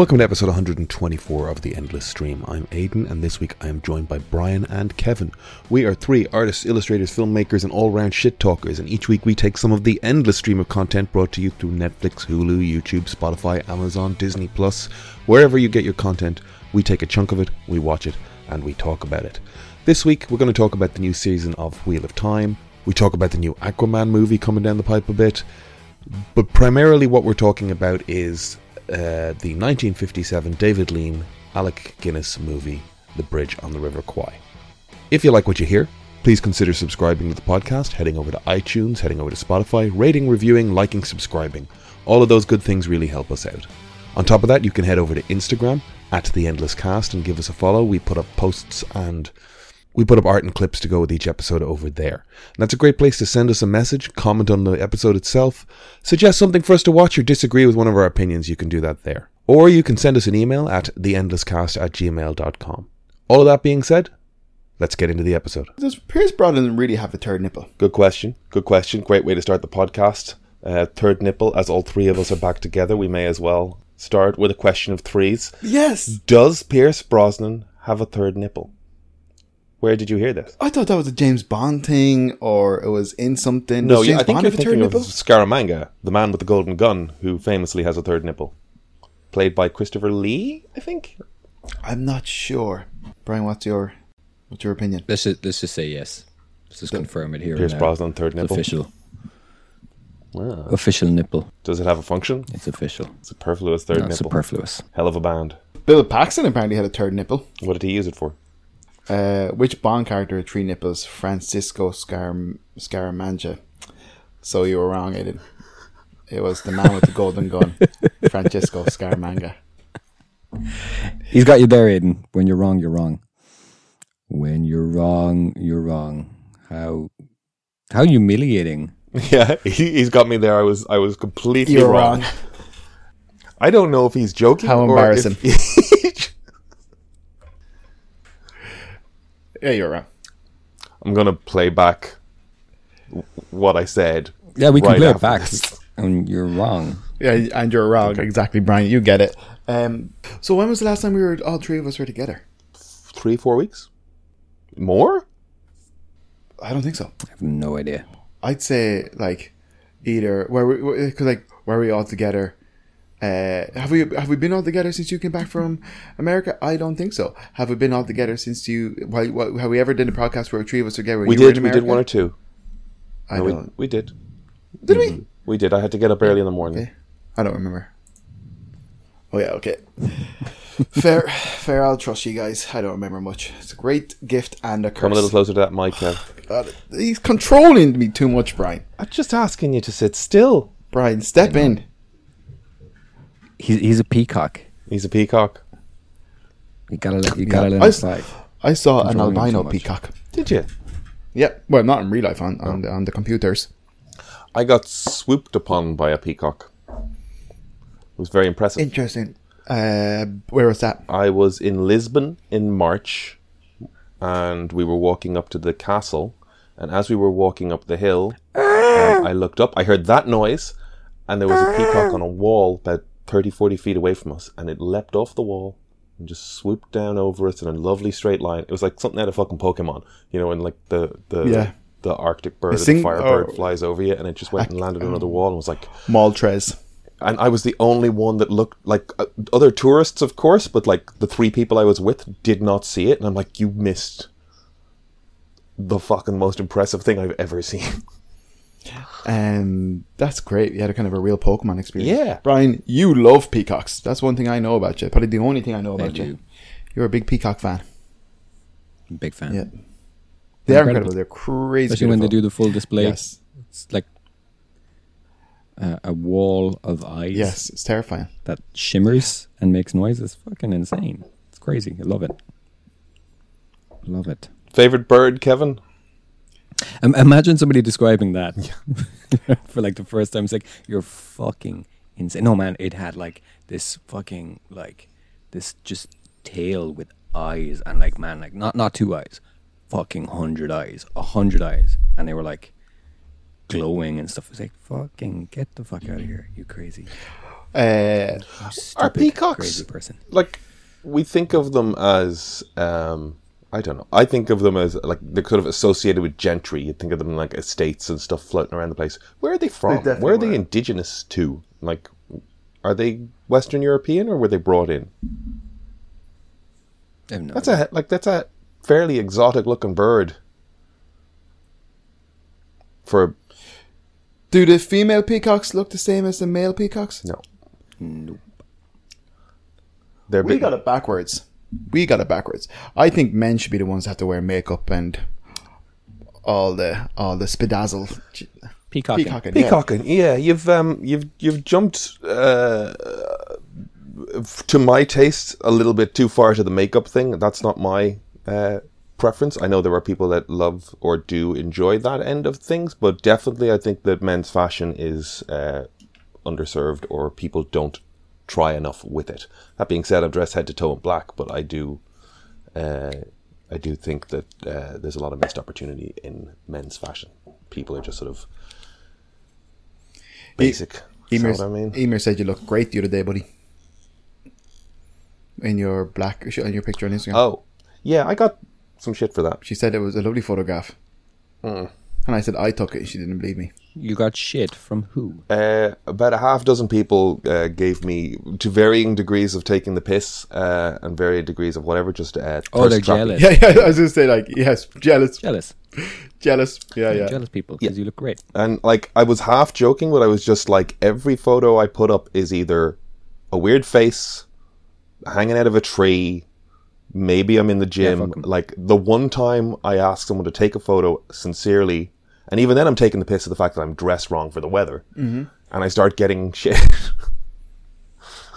Welcome to episode 124 of The Endless Stream. I'm Aiden, and this week I am joined by Brian and Kevin. We are three artists, illustrators, filmmakers, and all round shit talkers, and each week we take some of the endless stream of content brought to you through Netflix, Hulu, YouTube, Spotify, Amazon, Disney Plus, wherever you get your content. We take a chunk of it, we watch it, and we talk about it. This week we're going to talk about the new season of Wheel of Time. We talk about the new Aquaman movie coming down the pipe a bit. But primarily, what we're talking about is uh, the 1957 David Lean Alec Guinness movie, The Bridge on the River Kwai. If you like what you hear, please consider subscribing to the podcast, heading over to iTunes, heading over to Spotify, rating, reviewing, liking, subscribing. All of those good things really help us out. On top of that, you can head over to Instagram at The Endless Cast and give us a follow. We put up posts and we put up art and clips to go with each episode over there. And that's a great place to send us a message, comment on the episode itself, suggest something for us to watch, or disagree with one of our opinions. You can do that there. Or you can send us an email at theendlesscast at gmail.com. All of that being said, let's get into the episode. Does Pierce Brosnan really have a third nipple? Good question. Good question. Great way to start the podcast. Uh, third nipple, as all three of us are back together, we may as well start with a question of threes. Yes. Does Pierce Brosnan have a third nipple? Where did you hear this? I thought that was a James Bond thing, or it was in something. No, yeah, I think Bond you're have a thinking of nipple? Scaramanga, the man with the golden gun, who famously has a third nipple, played by Christopher Lee, I think. I'm not sure. Brian, what's your what's your opinion? Let's just, let's just say yes. Let's just confirm it here. Pierce. Brosnan, third It's nipple. official. Wow. Official nipple. Does it have a function? It's official. Superfluous third Not nipple. superfluous. Hell of a band. Bill Paxton apparently had a third nipple. What did he use it for? Uh, which Bond character had three nipples? Francisco Scar- Scaramanga. So you were wrong, Aiden. It was the man with the golden gun, Francisco Scaramanga. He's got you there, Aiden. When you're wrong, you're wrong. When you're wrong, you're wrong. How how humiliating. Yeah, he, he's got me there. I was I was completely You're wrong. wrong. I don't know if he's joking. How or if- Yeah, you're wrong. I'm gonna play back what I said. Yeah, we can right play it back. this. And you're wrong. Yeah, and you're wrong. Exactly, Brian. You get it. Um, so when was the last time we were all three of us were together? Three, four weeks, more. I don't think so. I have no idea. I'd say like either where we because like where we all together? Uh, have we have we been all together since you came back from America? I don't think so. Have we been all together since you? Why, why, have we ever done a podcast where three of us were together? We did. We did one or two. I No, we, don't. we did. Did we? We did. I had to get up early in the morning. Okay. I don't remember. Oh yeah, okay. fair, fair. I'll trust you guys. I don't remember much. It's a great gift and a curse. Come a little closer to that mic, Kev. God, he's controlling me too much, Brian. I'm just asking you to sit still. Brian, step in. He's he's a peacock. He's a peacock. You gotta let you gotta Yeah, let I him s- fly. I saw an albino peacock. Did you? Yeah, well, not in real life on on, the, on the computers. I got swooped upon by a peacock. It was very impressive. Interesting. Uh, where was that? I was in Lisbon in March, and we were walking up to the castle. And as we were walking up the hill, um, I looked up. I heard that noise, and there was a peacock on a wall about 30, 40 feet away from us. And it leapt off the wall and just swooped down over us in a lovely straight line. It was like something out of fucking Pokemon, you know, when like the the Yeah. the Arctic bird, the firebird oh. flies over you, and it just went and landed on another wall and was like, Maltrez. and I was the only one that looked like uh, other tourists, of course, but like the three people I was with did not see it, and I'm like, you missed the fucking most impressive thing I've ever seen. Um, that's great. You had a kind of a real Pokemon experience. Yeah. Brian, you love peacocks. That's one thing I know about you. Probably the only thing I know I about you. You're a big peacock fan. Big fan. Yeah. They are Incredible. incredible. They're crazy. Especially when they do beautiful. the full display. Yes. It's like a, a wall of eyes Yes, it's terrifying. that shimmers and makes noise. It's fucking insane. It's crazy. I love it. Love it. Favorite bird, Kevin? Um, imagine somebody describing that for like the first time. It's like you're fucking insane. No man, it had like this fucking like this just tail with eyes and like man, like not not two eyes, fucking hundred eyes, a hundred eyes, and they were like glowing and stuff. It was like fucking get the fuck out of here, you crazy. Uh, Stupid, peacocks- crazy person. like we think of them as um I don't know. I think of them as like they're kind of associated with gentry. You think of them like estates and stuff floating around the place. Where are they from? definitely Where are they were. indigenous to? Like, are they Western European or were they brought in? I have no That's idea. a like that's a fairly exotic looking bird. For do the female peacocks look the same as the male peacocks? no, Nope. they're We big. got it backwards. We got it backwards. I think men should be the ones that have to wear makeup and all the all the spidazzle. Peacocking. Peacocking. yeah. Peacocking, yeah. You've um, you've you've jumped uh, to my taste a little bit too far to the makeup thing. That's not my uh, preference. I know there are people that love or do enjoy that end of things, but definitely I think that men's fashion is uh, underserved or people don't try enough with it. That being said, I'm dressed head to toe in black, but I do. Uh, I do think that uh, there's a lot of missed opportunity in men's fashion. People are just sort of basic. Emer, what I mean? Emer said you look great the other day, buddy. In your black on your picture on Instagram. Oh, yeah, I got some shit for that. She said it was a lovely photograph. Hmm. And I said I took it she didn't believe me. You got shit from who? Uh, about a half dozen people uh, gave me, to varying degrees of taking the piss uh, and varying degrees of whatever, just uh, Oh, they're trapping. jealous. Yeah, yeah, I was gonna say like yes, jealous. Jealous. Jealous. Yeah, yeah. Jealous people because you look great. And like, I was half joking, but I was just like, every photo I put up is either a weird face hanging out of a tree. Maybe I'm in the gym. fuck 'em. like the one time I asked someone to take a photo sincerely, and even then I'm taking the piss of the fact that I'm dressed wrong for the weather, mm-hmm. and I start getting shit.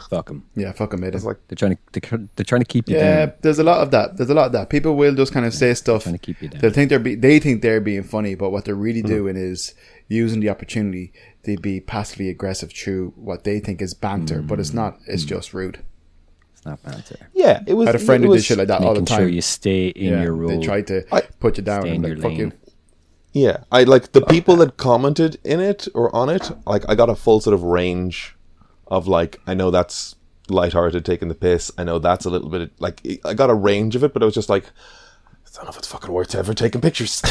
Fuck them. Yeah, fuck 'em, mate. it's like, They're trying to they're, they're trying to keep you Yeah, down. there's a lot of that. There's a lot of that. People will just kind of say stuff. Trying to keep you down. They think they're be, they think they're being funny, but what they're really Mm-hmm. doing is using the opportunity to be passively aggressive through what they think is banter, but it's not. Mm-hmm. It's just rude. It's not banter. yeah, it was. I had a friend it who did shit like that all the Making time. sure you stay in yeah, your role. they try to I- put you down Stay and in like, your fuck lane. you. Yeah, I like the people that commented in it or on it. Like, I got a full sort of range of like, I know that's lighthearted, taking the piss. I know that's a little bit like I got a range of it, but I was just like, I don't know if it's fucking worth ever taking pictures.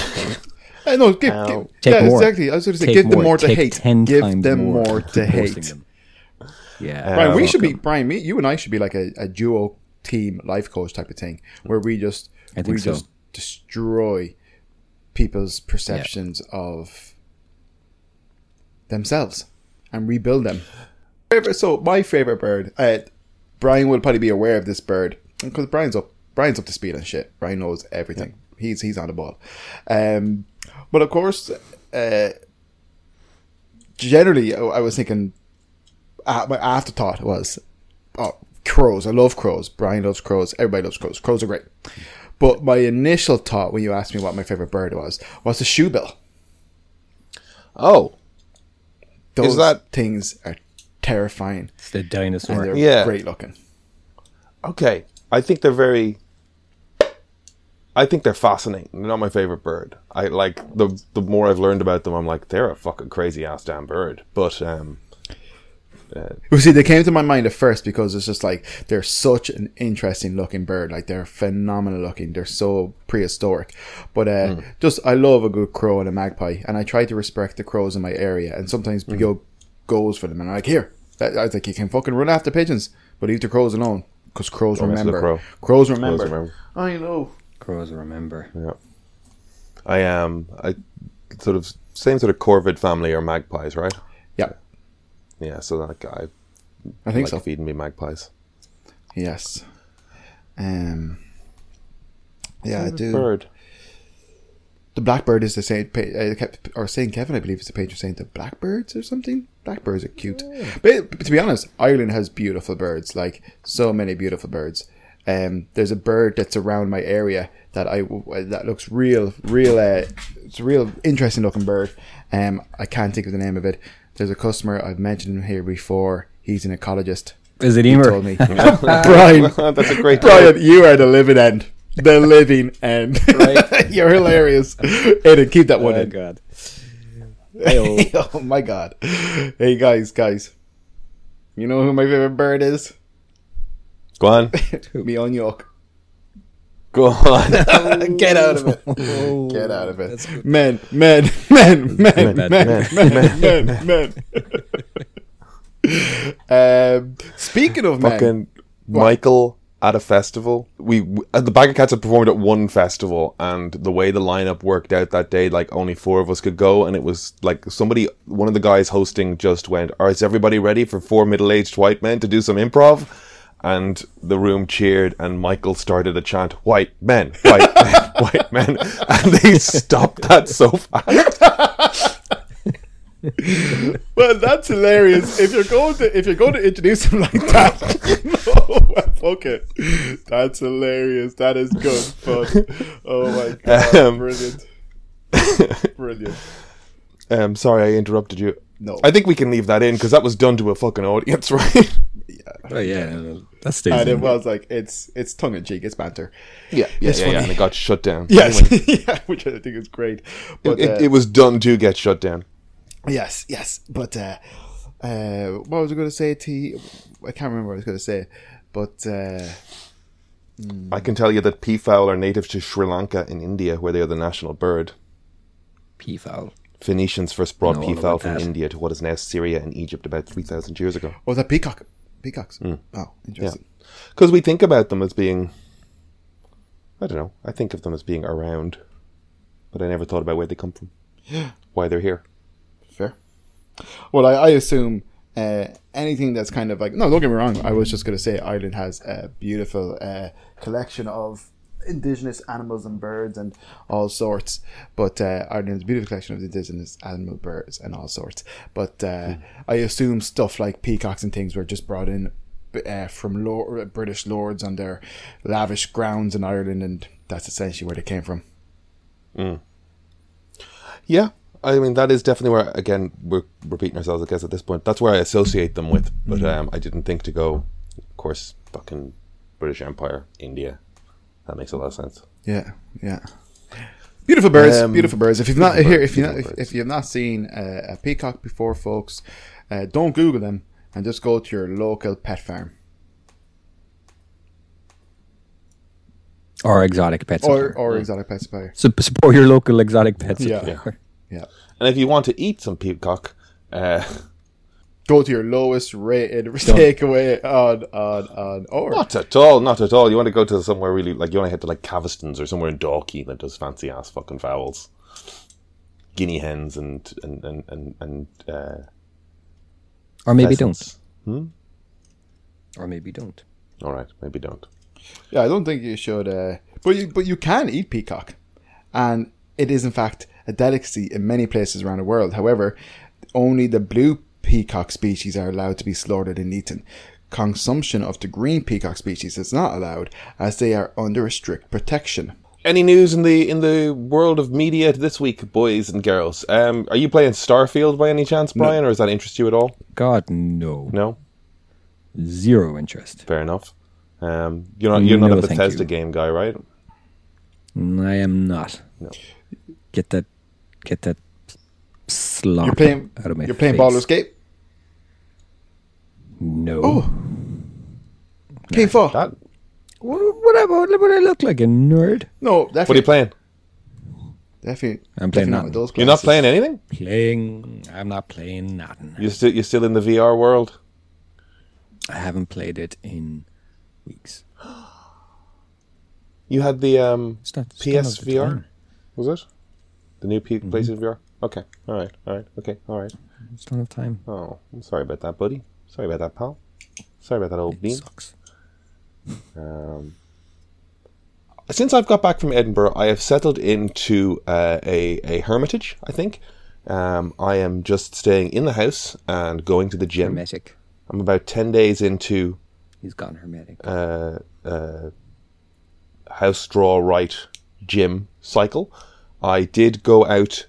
I no, give, Ow. give, Take yeah, more. exactly. I was going to say, Take give them more to Take hate. Ten give times them more, more to hate. them. Yeah, Brian, we Um, should be Brian. Me, you and I should be like a, a duo team life coach type of thing, where we just I think we so. just destroy people's perceptions of themselves and rebuild them. So my favorite bird, uh, Brian will probably be aware of this bird because Brian's up. Brian's up to speed on shit. Brian knows everything. He's he's on the ball. Um, but of course, uh, generally, I, I was thinking. Uh, my afterthought was, oh, crows. I love crows. Brian loves crows. Everybody loves crows. Crows are great. But my initial thought when you asked me what my favorite bird was was the shoebill. oh, Those that- things are terrifying it's the and dinosaur. they're Yeah. great looking. okay. I think they're very. I think they're fascinating. They're not my favorite bird. I like the the more I've learned about them, I'm like they're a fucking crazy ass damn bird. But um, You see, they came to my mind at first because it's just like they're such an interesting looking bird. Like they're phenomenal looking. They're so prehistoric. But uh, hmm. just I love a good crow and a magpie, and I try to respect the crows in my area. And sometimes hmm. we go goes for them, and I'm like, here, that, I was like, you can fucking run after pigeons, but leave the crows alone because crows Don't mess with a remember. Crows remember. remember. I know. Crows remember. Yeah. I am. I sort of same sort of corvid family or magpies, right? Yeah, Yeah. So that guy. I think like so. feeding me magpies. Yes. Um. Yeah, I do. Bird. The blackbird is the same, pa- uh, kept- or Saint Kevin, I believe, is the patron saint of blackbirds or something. Blackbirds are cute, but, but to be honest, Ireland has beautiful birds, like so many beautiful birds. Um, there's a bird that's around my area that I that looks real, real. Uh, it's a real interesting looking bird. Um, I can't think of the name of it. There's a customer I've mentioned him here before. He's an ecologist. Is it He Emer? told me, Brian, That's a great. Brian, you are the living end. The living end. You're hilarious. Aiden, keep that one Oh in. god. Hey-oh. oh my god. Hey guys, guys. You know who my favorite bird is? Go on. Me on York. Go on. Get out of it. Get out of it. good. Men, men, men, men, men, Men, men, men, men, men. um, speaking of men, Fucking Michael at a festival. We, we uh, the Bag of Cats had performed at one festival, and the way the lineup worked out that day, like only four of us could go, and it was like somebody, one of the guys hosting, just went, "All right, is everybody ready for four middle-aged white men to do some improv?" And the room cheered, and Michael started a chant, "White men, white men, white men," and they stopped that so fast. well, that's hilarious. If you're going to if you're going to introduce him like that, no, well, fuck it. That's hilarious. That is good fun. Oh my god, Um, brilliant, brilliant. Um, sorry, I interrupted you. No, I think we can leave that in because that was done to a fucking audience, right? Oh yeah, that stays. and in. it was like it's it's tongue in cheek, it's banter. Yeah, yeah, It's yeah, yeah, funny. and it got shut down. Yes, Anyway, yeah, which I think is great. But it, uh, it, it was done to get shut down. Yes, yes, but uh, uh, what was I going to say to you? I can't remember what I was going to say, but uh, I can tell you that peafowl are native to Sri Lanka in India, where they are the national bird. peafowl. Phoenicians first brought know peafowl from that. India to what is now Syria and Egypt about 3,000 years ago. oh, that peacock, peacocks. Hmm. Oh, interesting. Because we think about them as being, I don't know, I think of them as being around, but I never thought about where they come from, why they're here. Fair. Well, I, I assume uh, anything that's kind of like no, don't get me wrong. I was just going to say Ireland has a beautiful uh, collection of indigenous animals and birds and all sorts. But uh, Ireland has a beautiful collection of indigenous animal birds and all sorts. But uh, I assume stuff like peacocks and things were just brought in. Uh, from lord, British lords on their lavish grounds in Ireland, and that's essentially where they came from. Yeah, I mean that is definitely where again we're repeating ourselves. I guess at this point, that's where I associate them with. But um, I didn't think to go. Of course, fucking British Empire, India. That makes a lot of sense. Yeah, yeah. Beautiful birds, Um, beautiful birds. If you've not beautiful here, if you not, if, if you have not seen uh, a peacock before, folks, uh, don't Google them and just go to your local pet farm Or exotic pet or supplier. or exotic pet supplier. Sup- support your local exotic pet Yeah. supplier. Yeah, And if you want to eat some peacock, uh, go to your lowest rated takeaway on on on or not at all, not at all. You want to go to somewhere really like you want to head to like Cavistons or somewhere in Dalkey that does fancy ass fucking fowls, guinea hens and and and and, and uh, Or maybe don't. Hmm? Or maybe don't. All right, maybe don't. yeah. I don't think you should. Uh, but you but you can eat peacock, and it is in fact a delicacy in many places around the world. However, only the blue peacock species are allowed to be slaughtered and eaten. Consumption of the green peacock species is not allowed, as they are under a strict protection. Any news in the in the world of media this week, boys and girls? Um, are you playing Starfield by any chance, Brian, or does that interest you at all? God, no. No, Zero interest. fair enough. Um, you're not you're not No, a Bethesda game guy, right? I am not. No. Get that, get that slop You're playing. out of my You're playing face. Baldur's Gate. No. Oh, King Fall. That What, what, I, what, what I look like a nerd? No, definitely. what are you playing? Definitely. I'm playing definitely not nothing. with those You're not playing anything. Playing. I'm not playing nothing. You still you're still in the VR world. I haven't played it in weeks. You had the um, It's not it's not the PSVR, time. was it? The new P- Mm-hmm. PlayStation VR. Okay, all right, all right, okay, all right. It's not of time. Oh, I'm sorry about that, buddy. Sorry about that, pal. Sorry about that old It bean. sucks. Um, since I've got back from Edinburgh, I have settled into uh, a a hermitage. I think um, I am just staying in the house and going to the gym. Hermetic. I'm about ten days into He's gone hermetic. uh, uh, house draw right gym cycle. I did go out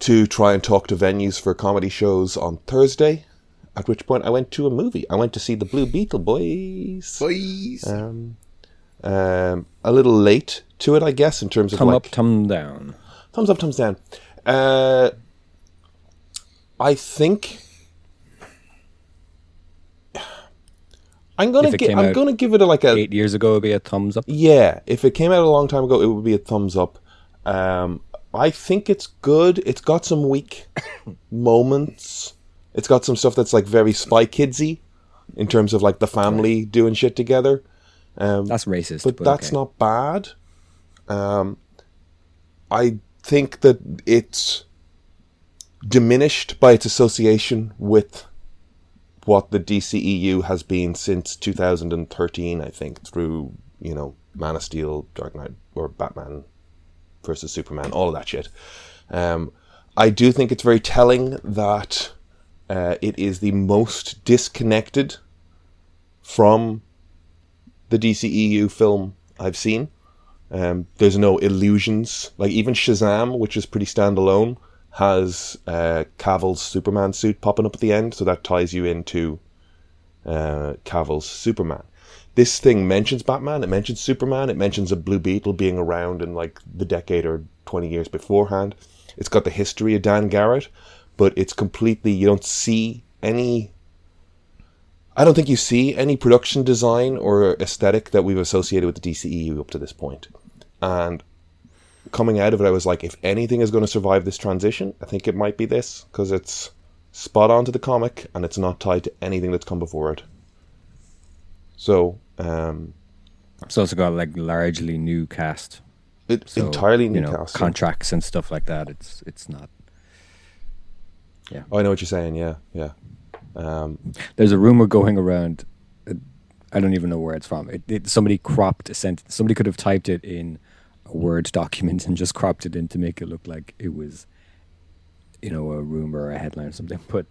to try and talk to venues for comedy shows on Thursday. At which point I went to a movie. I went to see the Blue Beetle Boys. Boys. Um, um, a little late to it, I guess, in terms of Thumb like up, thumb down. thumbs up, thumbs down. Uh, I think I'm gonna If it gi- I'm gonna give it a, like a Eight years ago, it'd be a thumbs up. yeah. If it came out a long time ago, it would be a thumbs up. Um, I think it's good. It's got some weak moments. It's got some stuff that's like very Spy Kidsy in terms of like the family doing shit together. Um, That's racist, but, but, that's okay. not bad. Um, I think that it's diminished by its association with what the DCEU has been since 2013, I think, through, you know, Man of Steel, Dark Knight, or Batman versus Superman, all of that shit. Um, I do think it's very telling that uh, it is the most disconnected from the DCEU film I've seen. Um, there's no illusions. Like even Shazam, which is pretty standalone, has uh, Cavill's Superman suit popping up at the end, so that ties you into uh, Cavill's Superman. This thing mentions Batman, it mentions Superman, it mentions a Blue Beetle being around in like the decade or 20 years beforehand. It's got the history of Dan Garrett, but it's completely, you don't see any I don't think you see any production design or aesthetic that we've associated with the DCEU up to this point. And coming out of it, I was like, if anything is going to survive this transition, I think it might be this because it's spot on to the comic and it's not tied to anything that's come before it. So, um, It's also got like largely new cast. it, So, entirely new you know, cast. contracts and stuff like that. It's it's not. Oh, I know what you're saying. Yeah, yeah. Um, There's a rumor going around. uh, I don't even know where it's from. It, it, somebody cropped a sentence. Somebody could have typed it in a Word document and just cropped it in to make it look like it was, you know, a rumor or a headline or something. But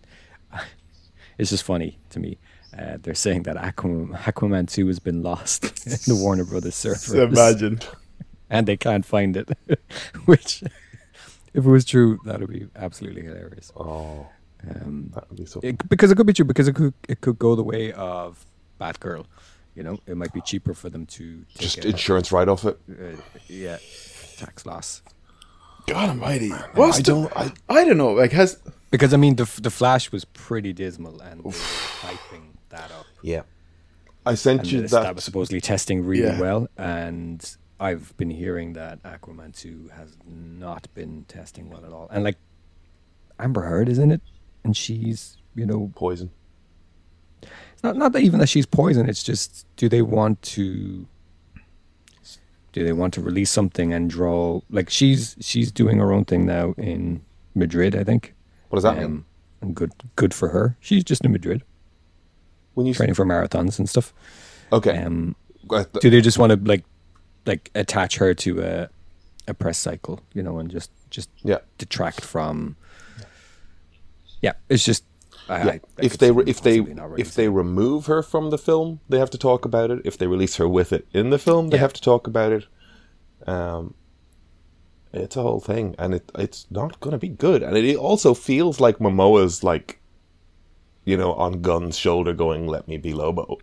it's just funny to me. Uh, they're saying that Aquaman, Aquaman 2 has been lost in the Warner Brothers servers. Imagine. And they can't find it. Which, if it was true, that would be absolutely hilarious. oh, Um, that would be so. it, because it could be true because it could it could go the way of Batgirl. You know, it might be cheaper for them to take Just a, insurance right off it. uh, yeah tax loss. God Almighty. What's I the- don't. I, I don't know. Like has Because I mean, the the Flash was pretty dismal, and hyping that up. yeah. I sent And you that. that was supposedly testing really Yeah. well, and I've been hearing that Aquaman two has not been testing well at all. And like Amber Heard is in it, and she's you know poison. It's not not that even that she's poison. It's just do they want to do they want to release something and draw like she's she's doing her own thing now in Madrid, I think. What does that mean? Um, and good good for her. She's just in Madrid When you training for marathons and stuff. okay, Um, do they just want to like like attach her to a a press cycle, you know, and just just yeah. detract from? Yeah, it's just. I, Yeah. I- I if they re- if they if they remove her from the film, they have to talk about it. If they release her with it in the film, they Yeah. have to talk about it. Um, it's a whole thing, and it it's not going to be good. And it also feels like Momoa's like, you know, on Gunn's shoulder, going, "Let me be Lobo."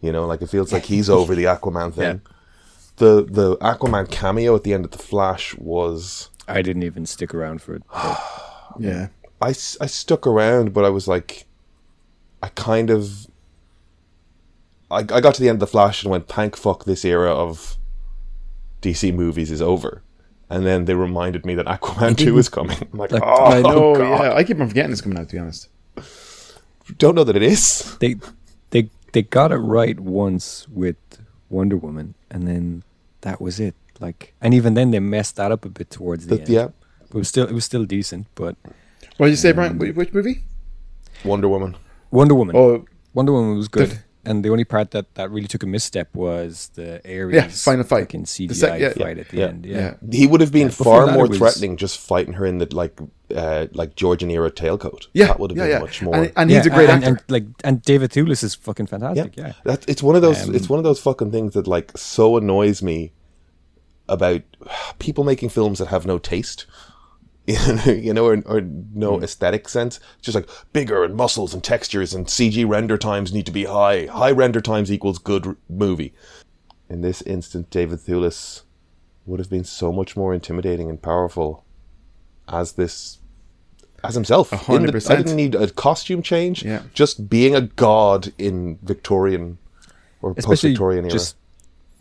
You know, like it feels like he's over the Aquaman thing. The the Aquaman cameo at the end of the Flash was I didn't even stick around for it. but- yeah. I stuck around, but I was like, I kind of, I, I got to the end of the Flash and went, thank fuck this era of DC movies is over. And then they reminded me that Aquaman 2 is coming. I'm like, Like, oh, I know, God. yeah. I keep on forgetting it's coming out, to be honest. Don't know that it is. they they they got it right once with Wonder Woman, and then that was it. Like, and even then they messed that up a bit towards the But, end. yeah, it was still it was still decent, but What did you say, Brian? Which movie? Wonder Woman. Wonder Woman, Oh, Wonder Woman was good. The- and the only part that, that really took a misstep was the Ares Yeah, final fight. fucking CGI The sec- yeah, fight at the yeah, end. Yeah. yeah. He would have been Yeah, far more was- threatening just fighting her in the, like, uh, like Georgian era tailcoat. Yeah, That would have yeah, been yeah. much more. And, and he's Yeah, a great and, actor. And, like and David Thewlis is fucking fantastic. Yeah. That it's one of those Um, it's one of those fucking things that like so annoys me about people making films that have no taste. you know, or, or no hmm. aesthetic sense. It's just like bigger and muscles and textures and CG render times need to be high. High render times equals good r- movie. In this instant, David Thewlis would have been so much more intimidating and powerful as this as himself. A hundred In the- I didn't need a costume change. Yeah. Just being a god in Victorian or post-Victorian era. just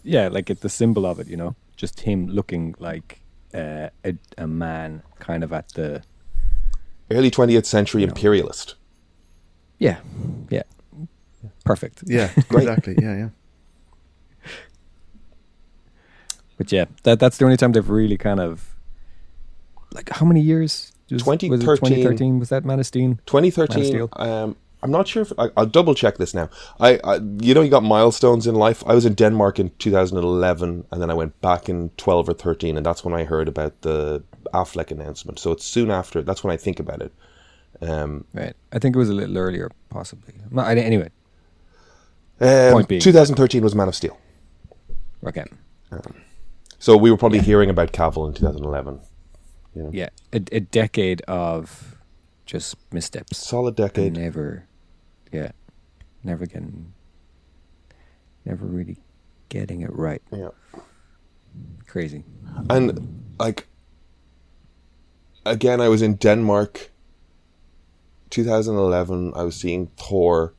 yeah, like it, the symbol of it, you know, just him looking like uh, a, a man, kind of at the early 20th century imperialist. yeah, yeah, perfect. Yeah, Great. exactly. Yeah, yeah. But yeah, that that's the only time they've really kind of like how many years? Was, was 2013. 2013 was that Man of Steel? 2013 Man of 2013. Steel. Um, I'm not sure if I, I'll double check this now. I, I, you know, you got milestones in life. I was in Denmark in 2011, and then I went back in 12 or 13, and that's when I heard about the Affleck announcement. So it's soon after. That's when I think about it. Um, Right. I think it was a little earlier, possibly. Anyway, um, Point being- 2013 was Man of Steel. okay. So we were probably hearing about Cavill in 2011. You know, Yeah, a, a decade of just missteps. solid decade. never, yeah, never getting, never really getting it right. Yeah. Crazy. and like again i was in denmark 2011 i was seeing thor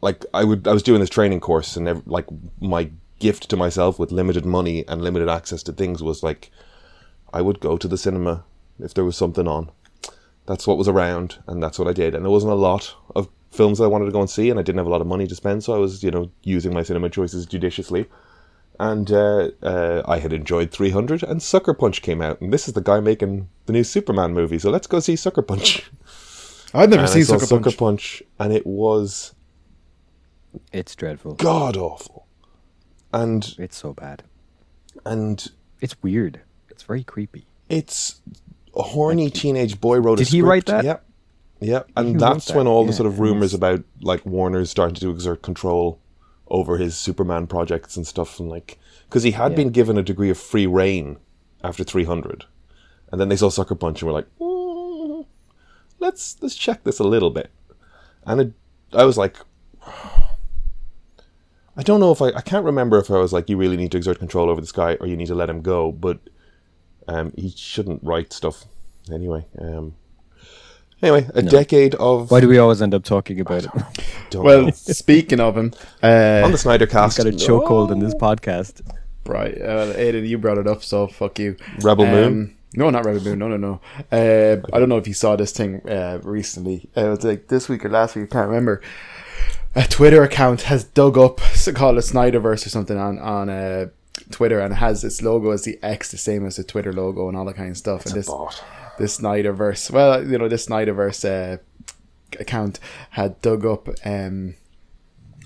like i would i was doing this training course and ev- like my gift to myself with limited money and limited access to things was like i would go to the cinema if there was something on that's what was around and that's what i did and there wasn't a lot of films that i wanted to go and see and i didn't have a lot of money to spend so i was you know using my cinema choices judiciously and uh, uh, I had enjoyed 300, and Sucker Punch came out, and this is the guy making the new Superman movie, so let's go see Sucker Punch. I've never And I seen saw Sucker Punch. Punch, and it was It's dreadful. god awful, and It's so bad. and It's weird. It's very creepy. it's a horny teenage boy wrote a Did he script. wrote that? Yeah, yeah, and He that's that, when all the sort of rumors about like Warner's starting to exert control over his Superman projects and stuff, and like because he had Yeah. been given a degree of free reign after 300, and then they saw Sucker Punch and were like, "Mm, let's let's check this a little bit, and it, I was like. I don't know if I I can't remember if I was like you really need to exert control over this guy or you need to let him go, but um, he shouldn't write stuff anyway. Um, anyway, a decade of Why do we always end up talking about it? Well, know. speaking of him, uh, on the Snyder cast, Got a chokehold in this podcast. right, uh, Aiden, you brought it up, so fuck you. Rebel Um, Moon. No, not Rebel Moon. No, no, no. Uh, I don't know if you saw this thing uh, recently. Uh, it was like this week or last week. I can't remember. A Twitter account has dug up, it's called a Snyderverse or something on on uh, Twitter, and has its logo as the X, the same as the Twitter logo, and all that kind of stuff. and this bot. this Snyderverse, well, you know, this Snyderverse uh, account had dug up um,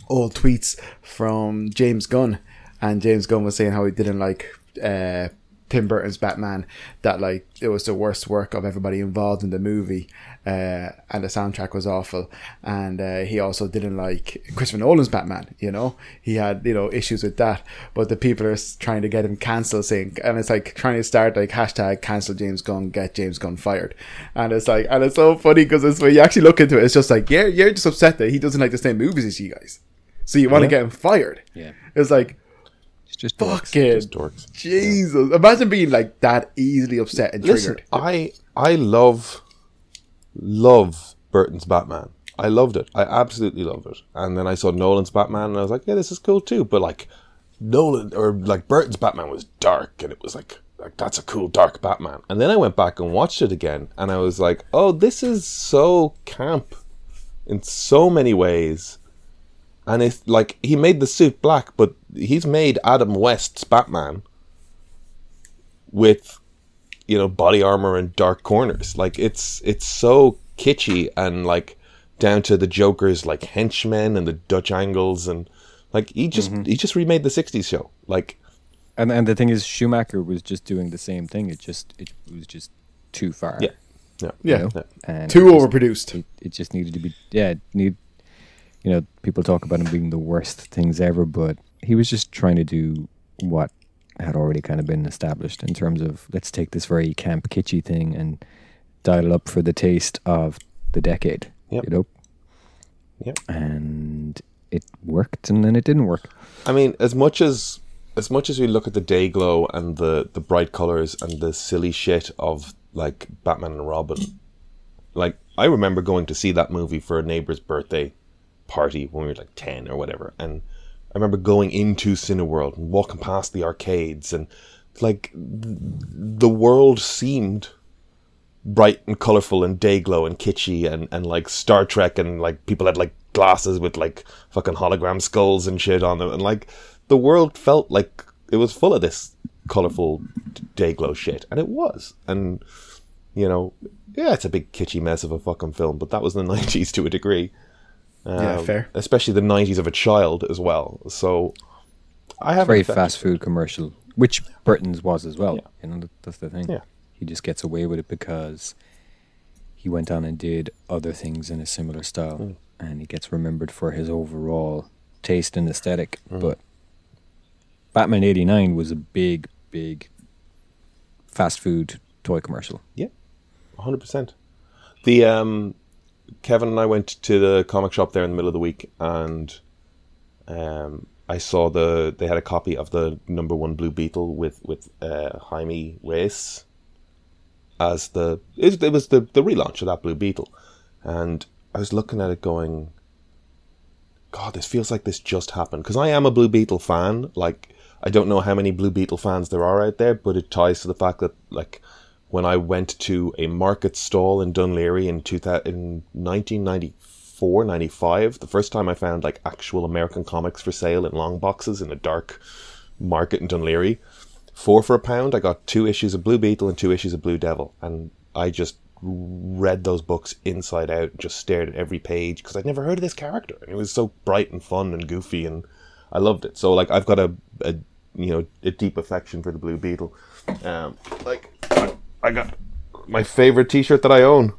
old tweets from James Gunn, and James Gunn was saying how he didn't like uh, Tim Burton's Batman, that like it was the worst work of everybody involved in the movie, uh, and the soundtrack was awful, and uh, he also didn't like Christopher Nolan's Batman. You know, he had you know issues with that, but the people are trying to get him cancelled, saying, and it's like trying to start like hashtag cancel James Gunn, get James Gunn fired, and it's like, and it's so funny because it's when you actually look into it, it's just like, yeah, you're just upset that he doesn't like the same movies as you guys, so you want to Yeah. get him fired. Yeah. It's like It's just fucking Just dorks. Jesus! Imagine being like that easily upset and Listen, triggered. I I love love Burton's Batman. I loved it. I absolutely loved it. And then I saw Nolan's Batman, and I was like, yeah, this is cool too. But like Nolan or like Burton's Batman was dark, and it was like like that's a cool dark Batman. And then I went back and watched it again, and I was like, oh, this is so camp in so many ways. And it's like he made the suit black, but he's made Adam West's Batman with you know body armor and dark corners. Like it's it's so kitschy and like down to the Joker's like henchmen and the Dutch angles and like he just mm-hmm. he just remade the '60s show. Like And and the thing is, Schumacher was just doing the same thing. It just it was just too far. yeah, yeah, Yeah. you know? yeah. And Too it just- overproduced. It, it just needed to be. Yeah, need. You know, people talk about him being the worst things ever, but he was just trying to do what had already kind of been established in terms of let's take this very camp kitschy thing and dial it up for the taste of the decade. Yep. You know, Yep. and it worked, and then it didn't work. I mean, as much as as much as we look at the day glow and the the bright colors and the silly shit of like Batman and Robin, like I remember going to see that movie for a neighbor's birthday party when we were like 10 or whatever and I remember going into Cineworld and walking past the arcades and like the world seemed bright and colorful and day glow and kitschy and, and like Star Trek and like people had like glasses with like fucking hologram skulls and shit on them. And like the world felt like it was full of this colorful day glow shit. And it was. And you know yeah it's a big kitschy mess of a fucking film but that was the 90s to a degree yeah, Um, fair. especially the 90s of a child as well so I have a very fast food commercial, which Burton's was as well. Yeah. You know, that's the thing. Yeah. He just gets away with it because he went on and did other things in a similar style, Mm. and he gets remembered for his overall taste and aesthetic. Mm. But Batman '89 was a big, big fast food toy commercial. Yeah, hundred percent. The um, Kevin and I went to the comic shop there in the middle of the week, and um, I saw the they had a copy of the number one Blue Beetle with with uh, Jaime Reyes as the it, it was the the relaunch of that Blue Beetle, and I was looking at it going, God, this feels like this just happened because I am a Blue Beetle fan. Like I don't know how many Blue Beetle fans there are out there, but it ties to the fact that like when I went to a market stall in Dunleary in, 2000, in 1994, 95, the first time I found like actual American comics for sale in long boxes in a dark market in Dunleary, four for a pound, I got two issues of Blue Beetle and two issues of Blue Devil. And I just read those books inside out just stared at every page because I'd never heard of this character. And it was so bright and fun and goofy and I loved it. So like I've got a, a you know, a deep affection for the Blue Beetle. Um, like I, got my favorite T-shirt that I own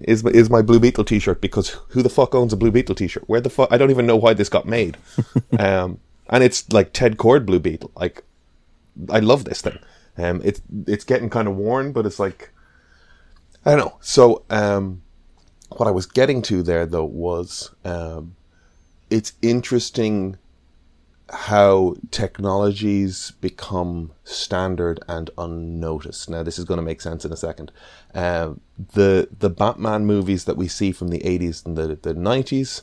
is my, is my Blue Beetle T-shirt because who the fuck owns a Blue Beetle T-shirt? Where the fuck? I don't even know why this got made. um, and it's like Ted Kord Blue Beetle. Like I love this thing. Um, it's it's getting kind of worn, but it's like I don't know. So um, what I was getting to there though was um, it's interesting how technologies become standard and unnoticed. Now, this is going to make sense in a second. Um, the the Batman movies that we see from the eighties and the the nineties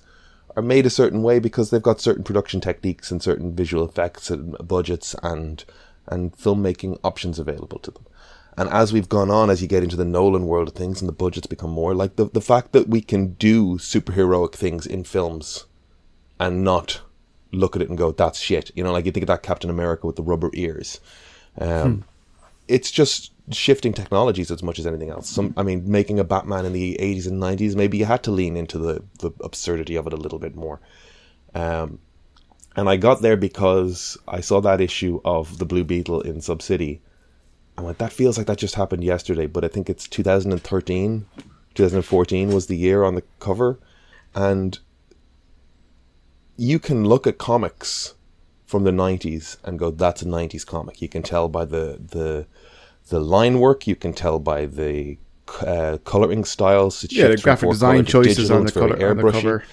are made a certain way because they've got certain production techniques and certain visual effects and budgets and and filmmaking options available to them. And as we've gone on, as you get into the Nolan world of things and the budgets become more like the the fact that we can do superheroic things in films and not look at it and go, "That's shit." You know, like you think of that Captain America with the rubber ears. Um, It's just shifting technologies as much as anything else. Some, I mean, making a Batman in the eighties and nineties, maybe you had to lean into the the absurdity of it a little bit more. Um, and I got there because I saw that issue of the Blue Beetle in Sub City. I went, that feels like that just happened yesterday, but I think it's 2013, 2014 was the year on the cover. And you can look at comics from the 90s and go, that's a 90s comic. You can tell by the, the, the line work, you can tell by the uh, coloring styles. Yeah, the graphic design choices on the color on the cover.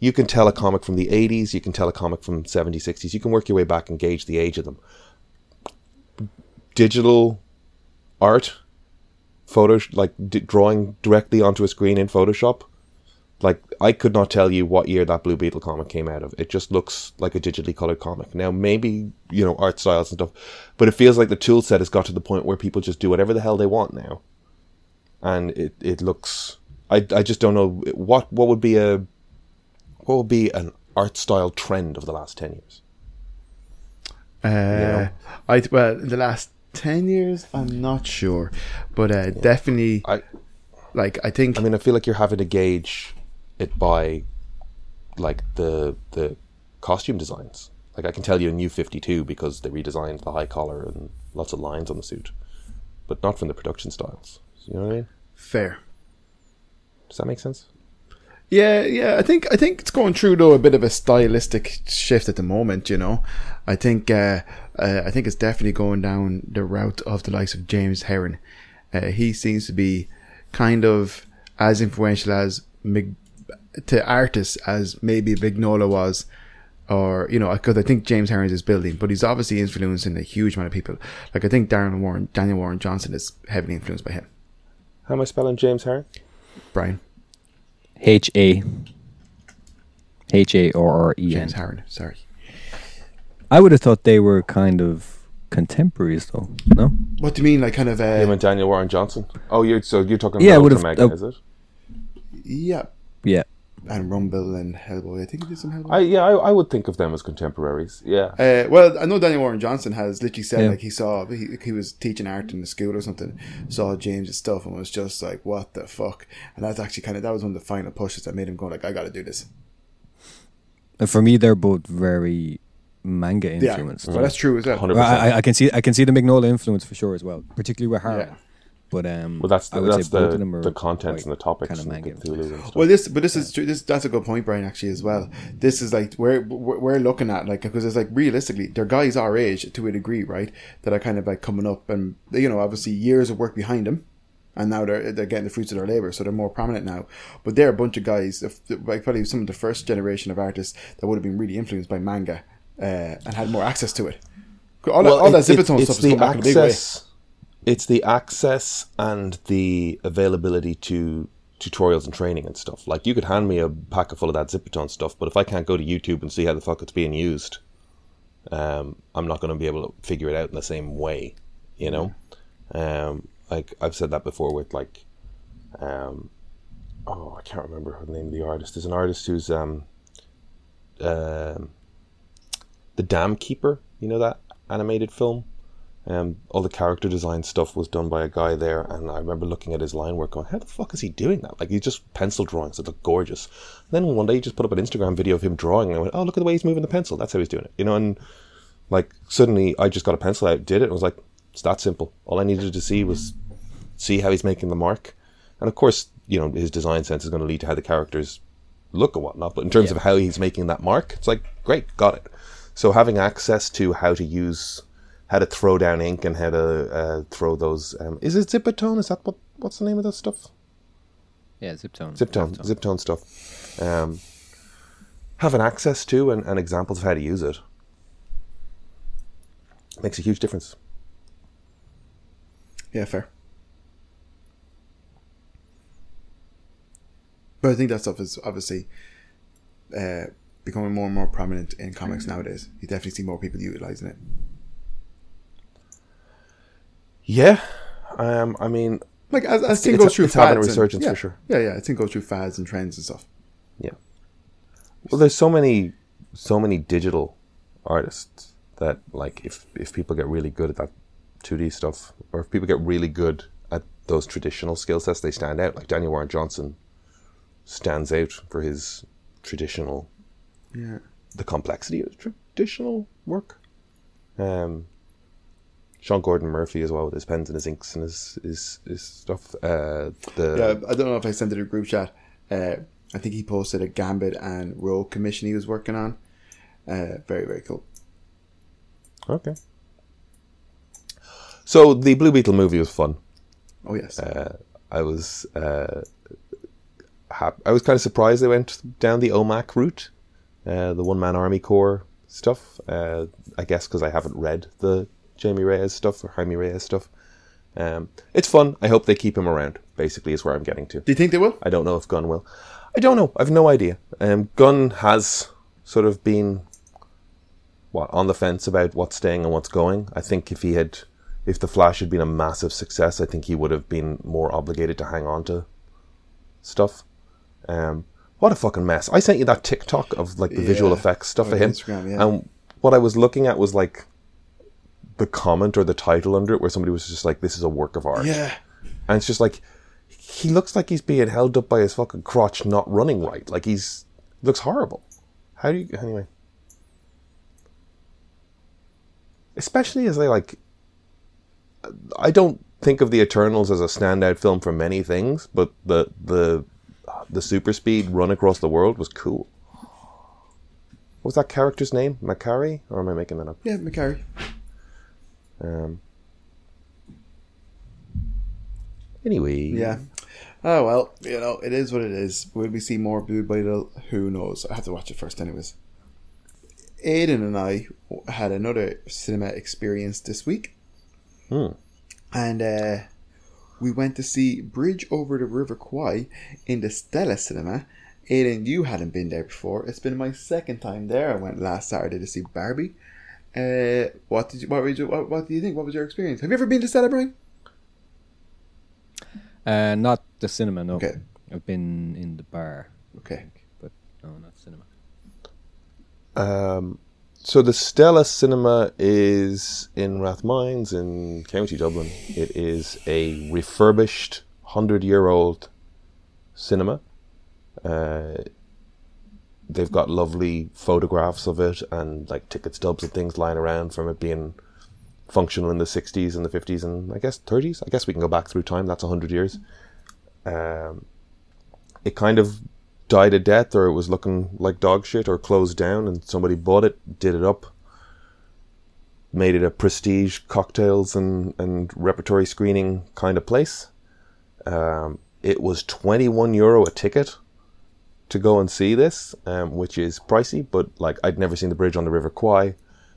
You can tell a comic from the 80s, you can tell a comic from 70s, 60s. You can work your way back and gauge the age of them. Digital art, photo like d- drawing directly onto a screen in Photoshop. Like I could not tell you what year that Blue Beetle comic came out of. It just looks like a digitally colored comic. Now maybe you know art styles and stuff, but it feels like the tool set has got to the point where people just do whatever the hell they want now, and it it looks. I I just don't know what what would be a what would be an art style trend of the last ten years. Uh, know? I well, in the last ten years, I'm not sure, but uh, definitely, I like I think I mean I feel like you're having to gauge it by like the the costume designs. Like I can tell you a new 52 because they redesigned the high collar and lots of lines on the suit, but not from the production styles. You know what I mean? fair. Does that make sense? Yeah, yeah. I think I think it's going through though a bit of a stylistic shift at the moment. You know, I think uh, uh, I think it's definitely going down the route of the likes of James Harren. Uh, he seems to be kind of as influential as Mig- to artists as maybe Mignola was, or you know, because I think James Harren is building, but he's obviously influencing a huge amount of people. Like I think Darren Warren, Daniel Warren Johnson is heavily influenced by him. How am I spelling James Harren? Brian H A H A R R E N. James Harren. Sorry. I would have thought they were kind of contemporaries, though. No. What do you mean? Like kind of? Him Uh, and Daniel Warren Johnson. Oh, you're so you're talking Yeah, about would've- Megan, oh. is it? yeah, Yeah. and Rumble and Hellboy. I think he did some Hellboy. I yeah, I, I would think of them as contemporaries. Yeah. Uh, well, I know Daniel Warren Johnson has literally said Yeah. like he saw he, he was teaching art in the school or something, saw James's stuff and was just like, "What the fuck?" And that's actually kind of that was one of the final pushes that made him go like, "I got to do this." And for me, they're both very manga Yeah, influenced. but that's true as well. 100%. I, I- I can see I can see the Mignola influence for sure as well, particularly with Harren. Yeah. But um, Well, that's I the, would that's say the, of the contents and the topics kind of and manga. Cthulhu and. Well, this, but this is true. This that's a good point, Brian. Actually, as well. This is like we're we're we're looking at like because it's like realistically, they're guys our age to a degree, right? That are kind of like coming up, and you know, obviously years of work behind them, and now they're they're getting the fruits of their labor, so they're more prominent now. But they're a bunch of guys, if- like probably some of the first generation of artists that would have been really influenced by manga uh, and had more access to it. All, that, all that it- it- Zippetone stuff is coming back in a big way. It's the access and the availability to tutorials and training and stuff. Like you could hand me a packet full of that Zippetone stuff, but if I can't go to YouTube and see how the fuck it's being used, um, I'm not going to be able to figure it out in the same way. You know, um, like I've said that before with like, um, oh, I can't remember the name of the artist. There's an artist who's um, um, the Dam Keeper. You know that animated film. Um, all the character design stuff was done by a guy there, and I remember looking at his line work, going, "How the fuck is he doing that?" Like, he's just pencil drawings that look gorgeous. And then one day, he just put up an Instagram video of him drawing, and I went, "Oh, look at the way he's moving the pencil. That's how he's doing it." You know, and like suddenly, I just got a pencil out, did it, and was like, "It's that simple." All I needed to see was see how he's making the mark, and of course, you know, his design sense is going to lead to how the characters look and whatnot. But in terms of how he's making that mark, it's like, great, got it. So having access to how to use, how to throw down ink and how to uh, throw those, um, is it Zipatone? Is that what? What's the name of that stuff? Yeah, Ziptone. Ziptone, Ziptone stuff. Um, having access to and, and examples of how to use it makes a huge difference. Yeah, fair. But I think that stuff is obviously uh, becoming more and more prominent in comics nowadays. You definitely see more people utilizing it. Yeah, um, I mean, Like as, as it's- goes through it's having a fads and- resurgence yeah, for sure. Yeah, yeah, I think goes through fads and trends and stuff. Yeah. Well, there's so many, so many digital artists that like if if people get really good at that 2D stuff, or if people get really good at those traditional skill sets, they stand out. Like Daniel Warren Johnson stands out for his traditional, Yeah. the complexity of traditional work. Um. Sean Gordon Murphy as well with his pens and his inks and his his, his stuff. Uh, the Yeah, I don't know if I sent it a group chat. Uh, I think he posted a Gambit and Rogue commission he was working on. Uh, very, very cool. Okay. So the Blue Beetle movie was fun. Oh, yes. Uh, I was uh, hap- I was kind of surprised they went down the OMAC route, uh, the One Man Army Corps stuff. Uh, I guess because I haven't read the Jamie Reyes stuff or Jaime Reyes stuff. Um, it's fun. I hope they keep him around. Basically, is where I'm getting to. Do you think they will? I don't know if Gunn will. I don't know. I've no idea. Um, Gunn has sort of been what on the fence about what's staying and what's going. I think if he had, if the Flash had been a massive success, I think he would have been more obligated to hang on to stuff. Um, what a fucking mess! I sent you that TikTok of like the visual effects stuff Oh, of him, Instagram, yeah. and what I was looking at was like the comment or the title under it, where somebody was just like, "This is a work of art." Yeah. And it's just like he looks like he's being held up by his fucking crotch, not running right. Like he's looks horrible. How do you anyway? Especially as they like, I don't think of the Eternals as a standout film for many things, but the the the super speed run across the world was cool. What was that character's name? Makkari? Or am I making that up? Yeah, Makkari. Um, anyway, Yeah. Oh, well, you know, it is what it is. Will we see more Blue Beetle? Who knows? I have to watch it first, anyways. Aiden and I had another cinema experience this week. Hmm. And uh, we went to see Bridge over the River Kwai in the Stella Cinema. Aiden, you hadn't been there before. It's been my second time there. I went last Saturday to see Barbie. Uh, what did you? What, did you, what, what do you think? What was your experience? Have you ever been to Stella, Brian? Uh, not the cinema, no. Okay. I've been in the bar, Okay. but no, not cinema. Um, so the Stella Cinema is in Rathmines in County Dublin. It is a refurbished hundred-year-old cinema. Uh, they've got lovely photographs of it and like ticket stubs and things lying around from it being functional in the 60s and the 50s and I guess 30s. I guess we can go back through time. That's 100 years. Um, it kind of died a death or it was looking like dog shit or closed down and somebody bought it, did it up, made it a prestige cocktails and, and repertory screening kind of place. Um, it was 21 euro a ticket to go and see this, um, which is pricey, but like I'd never seen the bridge on the River Kwai.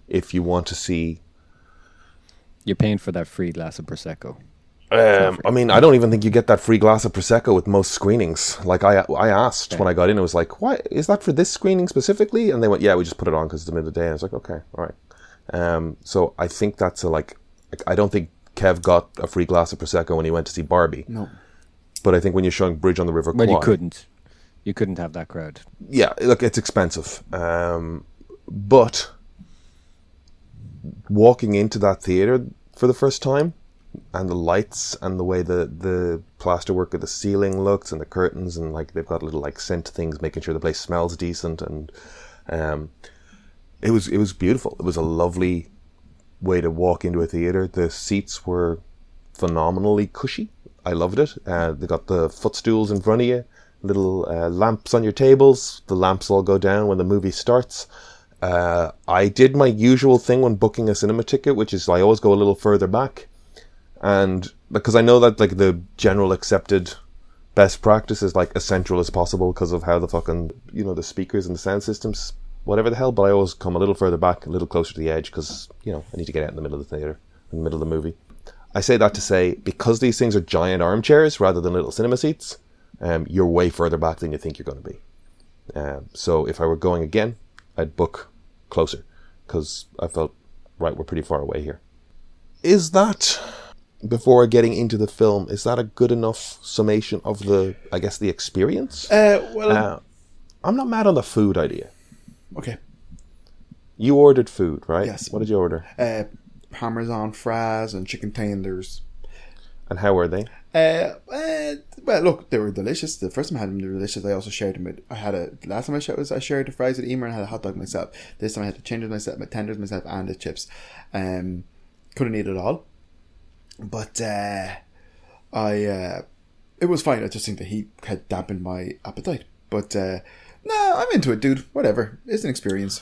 If you want to see You're paying for that free glass of prosecco. Um, I mean, I don't even think you get that free glass of prosecco with most screenings. Like I, I asked when I got in, it was like, "Why is that for this screening specifically?" And they went, "Yeah, we just put it on because it's the middle of the day." And I was like, "Okay, all right." Um, so I think that's a like, I don't think Kev got a free glass of prosecco when he went to see Barbie, No. but I think when you're showing Bridge on the River Well, you Kwai- couldn't. You couldn't have that crowd. yeah, look, it's expensive. Um, but walking into that theater for the first time, and the lights and the way the the plasterwork of the ceiling looks and the curtains and like they've got little like scent things, making sure the place smells decent and um, it was it was beautiful. It was a lovely way to walk into a theater. The seats were phenomenally cushy. I loved it. Uh, they got the footstools in front of you, little uh, lamps on your tables. The lamps all go down when the movie starts. Uh, I did my usual thing when booking a cinema ticket, which is I always go a little further back, and because I know that like the general accepted best practice is like as central as possible because of how the fucking you know the speakers and the sound systems, whatever the hell. But I always come a little further back, a little closer to the edge because you know I need to get out in the middle of the theater, in the middle of the movie. I say that to say because these things are giant armchairs rather than little cinema seats, um, you're way further back than you think you're going to be. Um, so if I were going again, I'd book closer because I felt right we're pretty far away here. Is that before getting into the film? Is that a good enough summation of the I guess the experience? Uh, well, Uh, I'm not mad on the food idea. okay. You ordered food, right? Yes. What did you order? Uh, Parmesan fries and chicken tenders. And how were they? Uh, uh, well, look, they were delicious. The first time I had them, they were delicious. I also shared them with. I had a last time I shared was I shared the fries with Emer and had a hot dog myself. This time I had the tenders myself, my tenders myself, and the chips. Um, couldn't eat it all, but uh, I uh, it was fine. I just think the heat had dampened my appetite. But uh, no, I'm into it, dude. Whatever, it's an experience.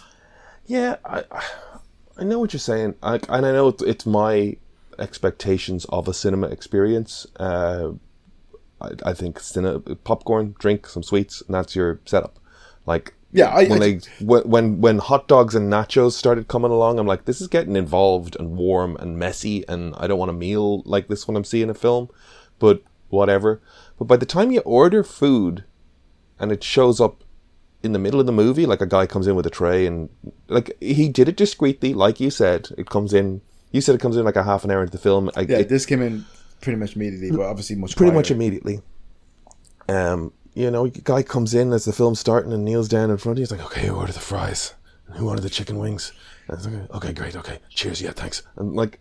Yeah, I, I know what you're saying, I, and I know it's my expectations of a cinema experience. Uh, I, I think cinema, popcorn, drink, some sweets, and that's your setup. Like, Yeah, I- when I- they when when when hot dogs and nachos started coming along, I'm like, this is getting involved and warm and messy, and I don't want a meal like this when I'm seeing a film. But whatever. But by the time you order food, and it shows up in the middle of the movie, like a guy comes in with a tray and like he did it discreetly, like you said. It comes in. You said it comes in like a half an hour into the film. I, Yeah, it, this came in pretty much immediately, but obviously much pretty much immediately. Um, you know, guy comes in as the film's starting and kneels down in front of you. He's like, "Okay, who ordered the fries? And who ordered the chicken wings?" And like, "Okay, great. Okay, cheers. Yeah, thanks." And like,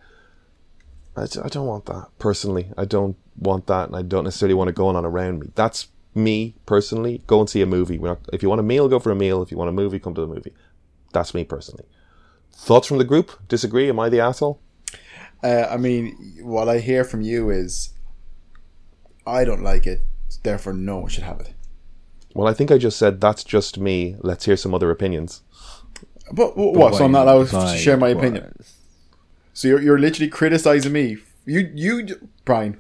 I, I don't want that personally. I don't want that, and I don't necessarily want it going on around me. That's me personally. Go and see a movie. We're not, if you want a meal, go for a meal. If you want a movie, come to the movie. That's me personally. Thoughts from the group? Disagree? Am I the asshole? Uh, I mean, what I hear from you is, I don't like it. Therefore, no one should have it. Well, I think I just said that's just me. Let's hear some other opinions. But, what? what so I'm not allowed to share my opinion. Was- So you're, you're literally criticizing me. You you Brian.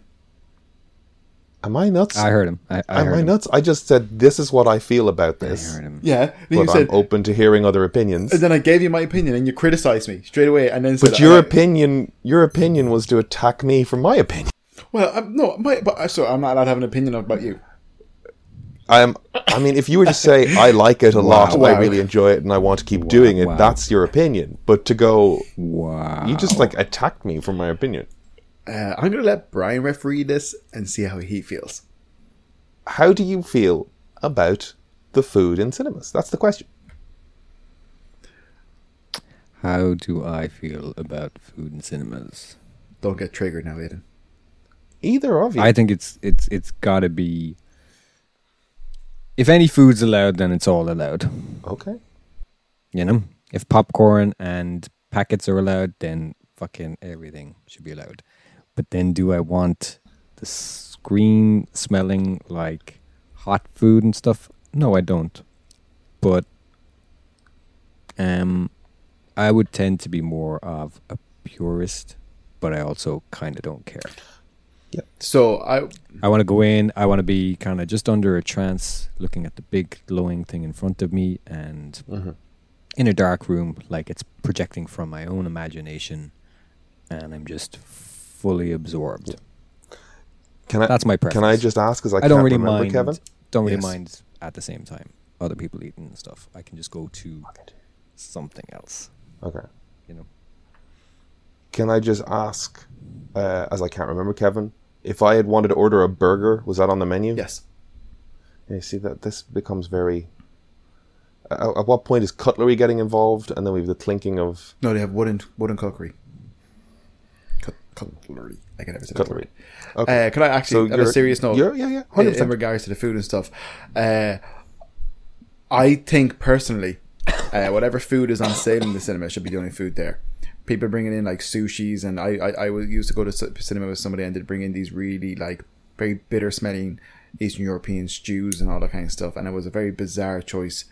Am I nuts? I heard him. I, I Am heard I him. nuts? I just said this is what I feel about this. I this, heard him. Yeah. Then you but said, I'm open to hearing other opinions. and then I gave you my opinion, and you criticized me straight away, and then said, But your I- opinion, your opinion was to attack me for my opinion. Well, I'm, no, my, but uh, so I'm not allowed to have an opinion about you. I'm, I mean, if you were to say I like it a lot, Wow. I really enjoy it, and I want to keep doing it, wow. that's your opinion. But to go, Wow. you just like attacked me for my opinion. Uh, I'm gonna let Brian referee this and see how he feels. How do you feel about the food in cinemas? That's the question. How do I feel about food in cinemas? Don't get triggered now, Aiden. Either of you. I think it's it's it's got to be. If any food's allowed, then it's all allowed. okay. You know, if popcorn and packets are allowed, then fucking everything should be allowed. But then, do I want the screen smelling like hot food and stuff? No, I don't. But um, I would tend to be more of a purist, but I also kind of don't care. Yeah. So I I want to go in. I want to be kind of just under a trance, looking at the big glowing thing in front of me, and Mhm. in a dark room, like it's projecting from my own imagination, and I'm just fully absorbed. Can I? That's my preference. Can I just ask? Because I, I, don't can't really remember, mind. Kevin. Don't really Yes. mind at the same time other people eating and stuff. I can just go to something else. Okay. You know. Can I just ask, uh, as I can't remember, Kevin, if I had wanted to order a burger, was that on the menu? yes. You see that this becomes very. At, at what point is cutlery getting involved, and then we have the clinking of No, they have wooden wooden cookery. Cut, cutlery. I can never say cutlery? word. Okay. Uh, can I actually, on a serious note, yeah, yeah, in, hundred in percent. regards to the food and stuff, uh, I think personally, uh, whatever food is on sale in the cinema should be the only food there. People bringing in like sushis, and I, I, I used to go to cinema with somebody and they'd bring in these really like very bitter smelling Eastern European stews and all that kind of stuff, and it was a very bizarre choice.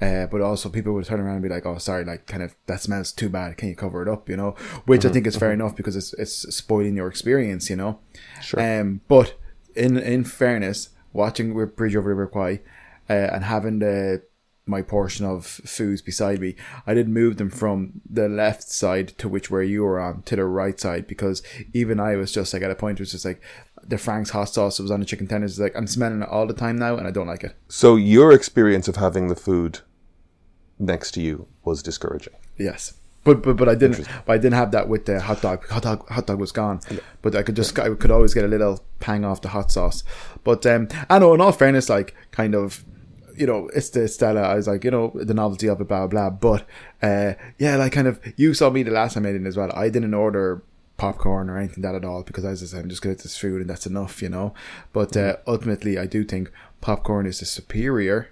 Uh, but also people would turn around and be like, "Oh, sorry, like kind of that smells too bad. Can you cover it up?" You know, which I think is fair enough because it's it's spoiling your experience. You know, Sure. um, but in in fairness, watching with Bridge over the River Kwai uh, and having the my portion of foods beside me, I did move them from the left side to which where you were on to the right side because even I was just like at a point it was just like the Frank's hot sauce was on the chicken tenders. It's like I'm smelling it all the time now and I don't like it. So your experience of having the food next to you was discouraging. Yes. But, but but I didn't but I didn't have that with the hot dog. Hot dog hot dog was gone. But I could just I could always get a little pang off the hot sauce. But um I know in all fairness like kind of you know, it's the Stella. I was like, you know, the novelty of it, blah blah. blah. But uh, yeah, like kind of, you saw me the last time I did as well. I didn't order popcorn or anything that at all because as I said, I'm just gonna get this food and that's enough, you know. But uh, ultimately, I do think popcorn is the superior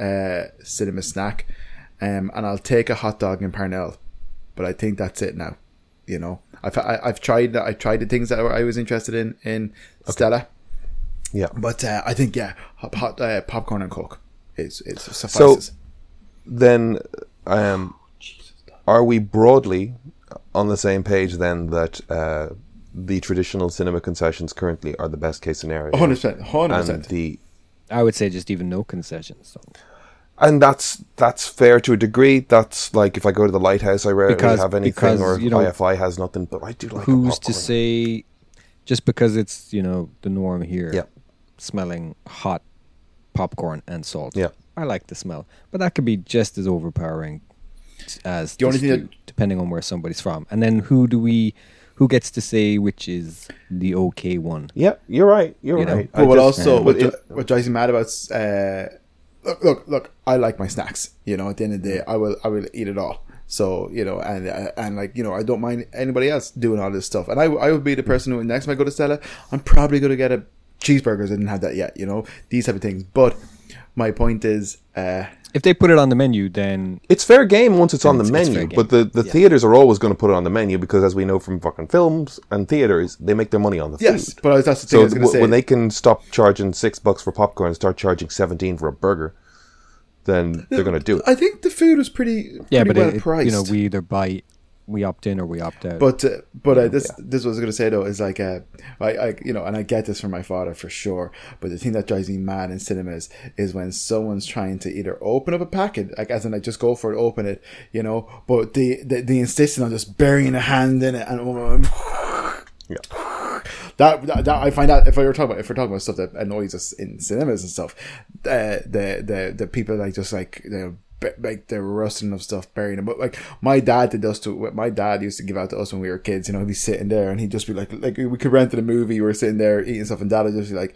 uh, cinema snack. Um, and I'll take a hot dog in Parnell, but I think that's it now. You know, I've I, I've tried I tried the things that I was interested in in Stella, Yeah. but uh, I think yeah, hot, hot uh, popcorn and coke is is suffices. So Then, um, are we broadly on the same page then that uh, the traditional cinema concessions currently are the best case scenario? hundred percent, hundred And percent. the I would say just even no concessions. So. And that's that's fair to a degree. That's like if I go to the lighthouse, I rarely Because- have anything, because, or you know, IFI has nothing. But I do like. a Who's to say, just because it's you know the norm here, Yeah. smelling hot popcorn and salt. Yeah. I like the smell, but that could be just as overpowering as The only the thing stew, depending on where somebody's from. And then who do we, who gets to say which is the okay one? Yeah, you're right. You're You know, right. But what just- also what, it- what drives me mad about uh, look look look I like my snacks. You know, at the end of the day, I will I will eat it all. So you know, and and like you know, I don't mind anybody else doing all this stuff. And I I would be the person who next time I go to Stella, I'm probably going to get a cheeseburgers. I didn't have that yet. You know, these type of things. But my point is, uh, If they put it on the menu, then It's fair game once it's on the It's- it's menu, fair but the, the theaters are always going to put it on the menu because, as we know from fucking films and theaters, they make their money on the yes, food. but that's the thing I So was w- say. when they can stop charging six bucks for popcorn and start charging seventeen for a burger, then they're going to do it. I think the food was pretty, yeah, but well it, it- priced. you know we either buy, we opt in or we opt out. But uh, but uh, this this was I was gonna say though is like uh, I, I you know and I get this from my father for sure. But the thing that drives me mad in cinemas is when someone's trying to either open up a packet, like as in like just go for it, open it, you know. But the the, the insisting on just burying a hand in it and Yeah. that, that, that I find that if we were talking about if we're talking about stuff that annoys us in cinemas and stuff, uh, the the the people like just like the like they're rusting of stuff, burying them. But like my dad did us to what my dad used to give out to us when we were kids. You know, he'd be sitting there and he'd just be like, like we could rent a movie. We were sitting there eating stuff, and dad would just be like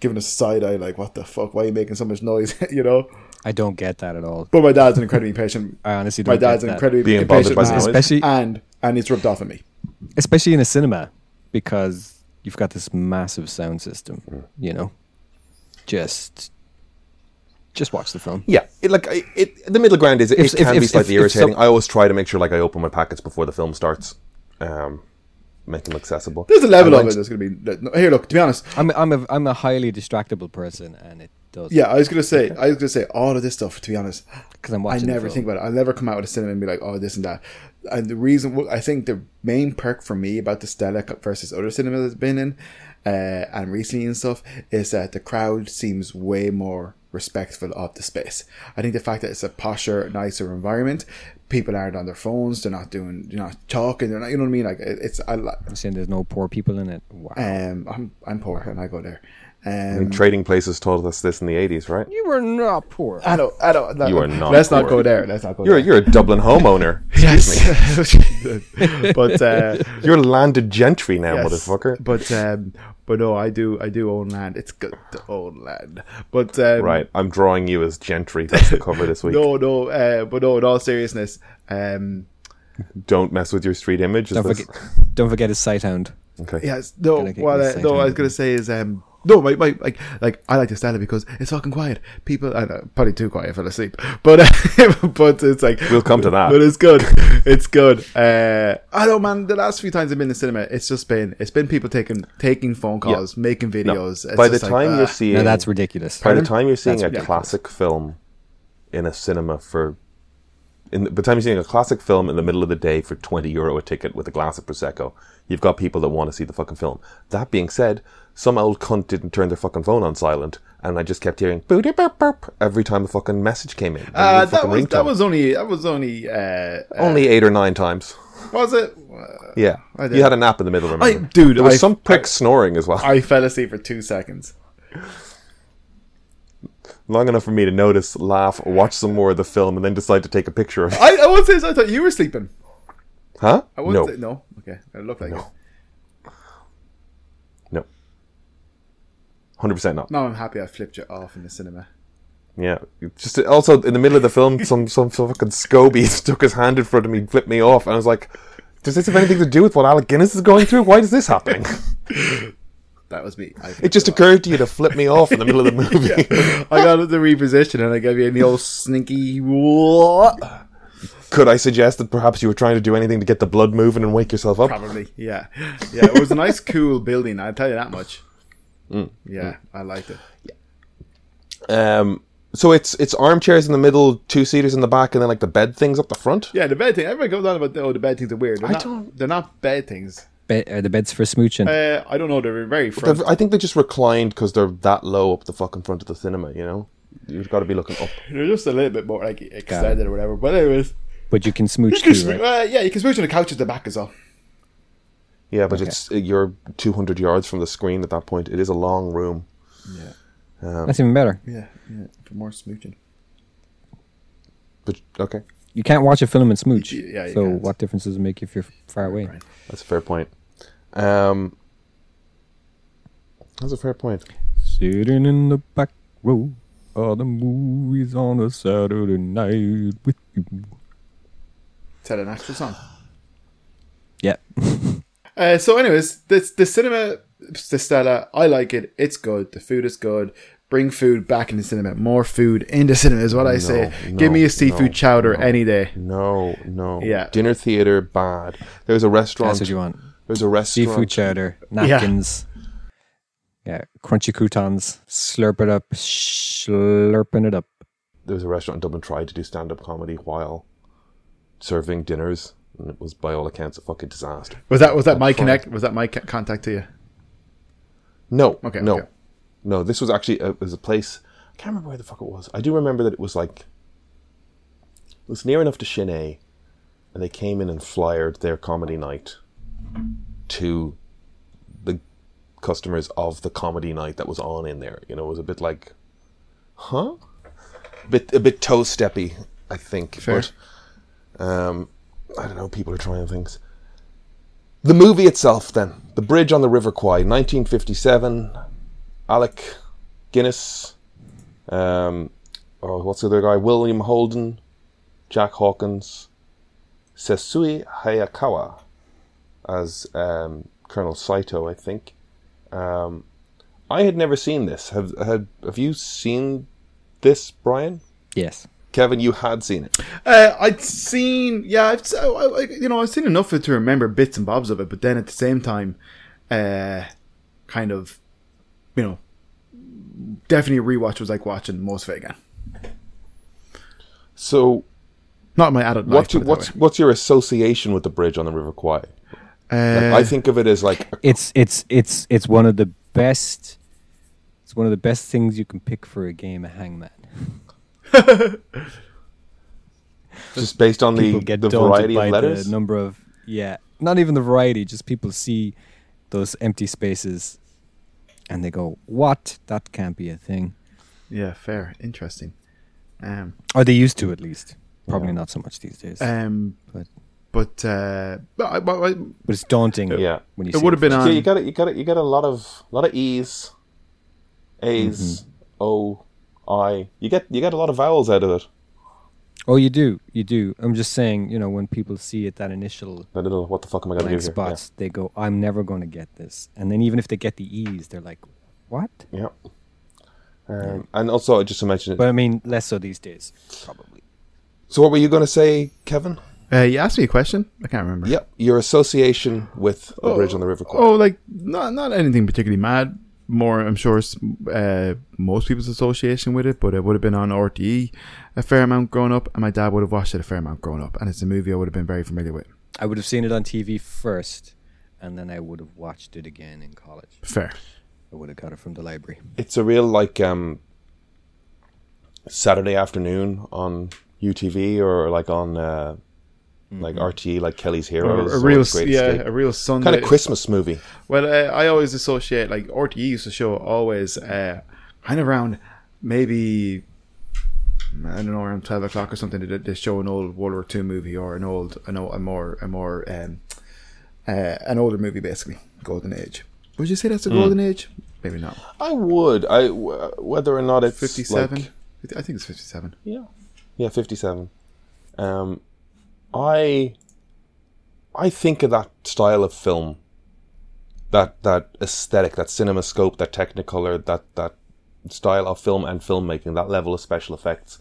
giving us a side eye, like, "What the fuck? Why are you making so much noise?" you know. I don't get that at all. But my dad's an incredibly patient. I honestly don't My dad's get an that. incredibly Being bothered by man, noise. Especially- and and it's rubbed off on me. especially in a cinema because you've got this massive sound system you know just just watch the film Yeah, it, like I- it, the middle ground is it, If- it if- can be slightly if- if irritating. some- I always try to make sure like I open my packets before the film starts, um, make them accessible. There's a level of it that's going to be. Here, look. To be honest, i'm a, I'm a i'm a highly distractible person and it does yeah, I was going to say, I was going to say all of this stuff. To be honest, because i'm I watching the never film. think about it. I'll never come out of the cinema and be like, oh, this and that. And the reason, I think the main perk for me about the Stella versus other cinemas I've been in, uh, and recently and stuff, is that the crowd seems way more respectful of the space. I think the fact that it's a posher, nicer environment, people aren't on their phones, they're not doing, they're not talking, they're not, you know what I mean? Like, it's, I, li- i'm saying there's no poor people in it wow um, I'm, I'm poor and I go there. Um, I mean, Trading Places told us this in the eighties, right? you were not poor I don't, I don't, You are not Let's not poor. go there. Let's not go You're there. you're a Dublin homeowner. Yes. but, uh, You're landed gentry now, Yes. motherfucker. But um, but no, I do I do own land. It's good to own land. But um, Right, I'm drawing you as gentry. That's the cover this week. No, no. Uh, but no, in all seriousness, um, Don't mess with your street image. Don't forget don't forget his sight hound Okay. yes, no. What uh, sight no, I was gonna say is um. No, my, my like like I like to stand it because it's fucking quiet. People, I know, probably too quiet. I fell asleep, but uh, but it's like We'll come to that. But it's good. It's good. Uh, I don't man. The last few times I've been in the cinema, it's just been it's been people taking taking phone calls, making No. videos. It's By the just like, time ah. you're seeing, no that's ridiculous by the time you're seeing That's a ridiculous. classic film in a cinema for, in the, by the time you're seeing a classic film in the middle of the day for twenty euro a ticket with a glass of prosecco, you've got people that want to see the fucking film. That being said, some old cunt didn't turn their fucking phone on silent, and I just kept hearing booty burp burp every time the fucking message came in. Uh, that was that was only that was only uh, uh, only eight or nine times. was it? Yeah, you had a nap in the middle. Remember, I- dude, there was I- some prick I- snoring as well, I fell asleep for two seconds. long enough for me to notice, laugh, watch some more of the film, and then decide to take a picture of it. I, I say I thought you were sleeping. Huh? I No, say no. Okay, it looked like No. it. no, hundred percent not. Now I'm happy I flipped you off in the cinema. Yeah, just also in the middle of the film, some some, some fucking scoby stuck his hand in front of me, and flipped me off, and I was like, "Does this have anything to do with what Alec Guinness is going through? Why is this happening?" That was me. It just occurred to you to flip me off in the middle of the movie. I got the reposition and I gave you the old sneaky. What? Could I suggest that perhaps you were trying to do anything to get the blood moving and wake yourself up? Probably, yeah, yeah. It was a nice, cool building. I'll tell you that much. Mm. Yeah, I liked it. Um, so it's it's armchairs in the middle, two seaters in the back, and then like the bed things up the front. Yeah, the bed thing. Everybody goes on about oh the bed things are weird. They're I not, don't- They're not bed things. Be- are the beds for smooching Uh, I don't know. They're very front. They're- I think they just reclined because they're that low up the fucking front of the cinema. You know, you've got to be looking up. They're just a little bit more like extended or whatever. But anyways, but you can smooch you can too smooch, right uh, yeah, you can smooch on the couch at the back as well. Yeah, but it's you're 200 yards from the screen at that point. It is a long room. Yeah, that's even better yeah, yeah. For more smooching. But okay, you can't watch a film and smooch Y- yeah, you so can't. what difference does it make if you're far away Right. that's a fair point. Um, that's a fair point. Sitting in the back row of the movies on a Saturday night with you. Is that an actual song? Yeah. Uh, so, anyways, this the cinema, the Stella, I like it. It's good. The food is good. Bring food back in the cinema. More food in the cinema is what I say. no, Give me a seafood no, chowder no. any day. No, no. Yeah. Dinner theater bad. There's a restaurant. That's what you want. There's a restaurant. Seafood chowder, napkins. Yeah. Crunchy croutons. Slurp it up. Slurping it up. There's a restaurant in Dublin tried to do stand-up comedy while serving dinners, and it was by all accounts a fucking disaster. Was that was that my connect? Was that my contact to you? No. Okay, No. okay. No. This was actually a, it was a place. I can't remember where the fuck it was. I do remember that it was like it was near enough to Shinee, and they came in and flyered their comedy night to the customers of the comedy night that was on in there. You know, it was a bit like, huh? bit a bit toe steppy, I think. Fair. But um, I don't know. People are trying things. The movie itself, then, The Bridge on the River Kwai, 1957. Alec Guinness. Um, oh, what's the other guy? William Holden, Jack Hawkins, Sessue Hayakawa as um, Colonel Saito, I think. Um, I had never seen this. Have had have you seen this, Brian? Yes. Kevin, you had seen it. Uh, I'd seen, yeah, I've, I, I, you know, I've seen enough of it to remember bits and bobs of it, but then at the same time, uh, kind of, you know, definitely a rewatch was like watching most of it again. So, Not my adult life. what's put it what's what's your association with the bridge on the River Kwai? Like, Uh, I think of it as like a It's it's it's it's one of the best. It's one of the best things you can pick for a game of Hangman. just based on the, get the variety by of letters. the number of yeah, not even the variety. Just people see those empty spaces, and they go, "What? That can't be a thing." yeah, fair, interesting. Um, Or they used to, at least. Probably Yeah. not so much these days. um, but but, uh, but, but but it's daunting. Yeah. when you it would have been Yeah, you got it. You got it. You got a lot of a lot of e's, a's, Mm-hmm. o, i. You get you get a lot of vowels out of it. Oh, you do, you do. I'm just saying, you know, when people see it, that initial That little what the fuck am I going to do blank here? spots, they go, "I'm never going to get this." And then even if they get the E's, they're like, "What?" Yeah. yeah. Um, and also, just to mention it. But I mean, less so these days, probably. so, what were you going to say, Kevin? Uh, you asked me a question. I can't remember. Yep, your association with the bridge on the River Kwai. Oh, like not not anything particularly mad. More, I'm sure, uh, most people's association with it, but it would have been on RTE a fair amount growing up, and my dad would have watched it a fair amount growing up, and it's a movie I would have been very familiar with. I would have seen it on TV first, and then I would have watched it again in college. Fair. I would have got it from the library. It's a real like um, Saturday afternoon on UTV or like on uh, like RTE, like Kelly's Heroes. a real, yeah, Escape. a real Sunday. kind of Christmas movie. Well, uh, I always associate like RTE used to show always uh, kind of around maybe I don't know around twelve o'clock or something. They, they show an old World War Two movie or an old, an old, a more, a more, um, uh, an older movie, basically Golden Age. Would you say that's a Golden Age? Maybe not. I would. I w- whether or not it's Fifty-seven. like- I think it's fifty-seven. Yeah, yeah, fifty-seven. Um, I, I think of that style of film, that that aesthetic, that cinemascope, that Technicolor, that that style of film and filmmaking, that level of special effects,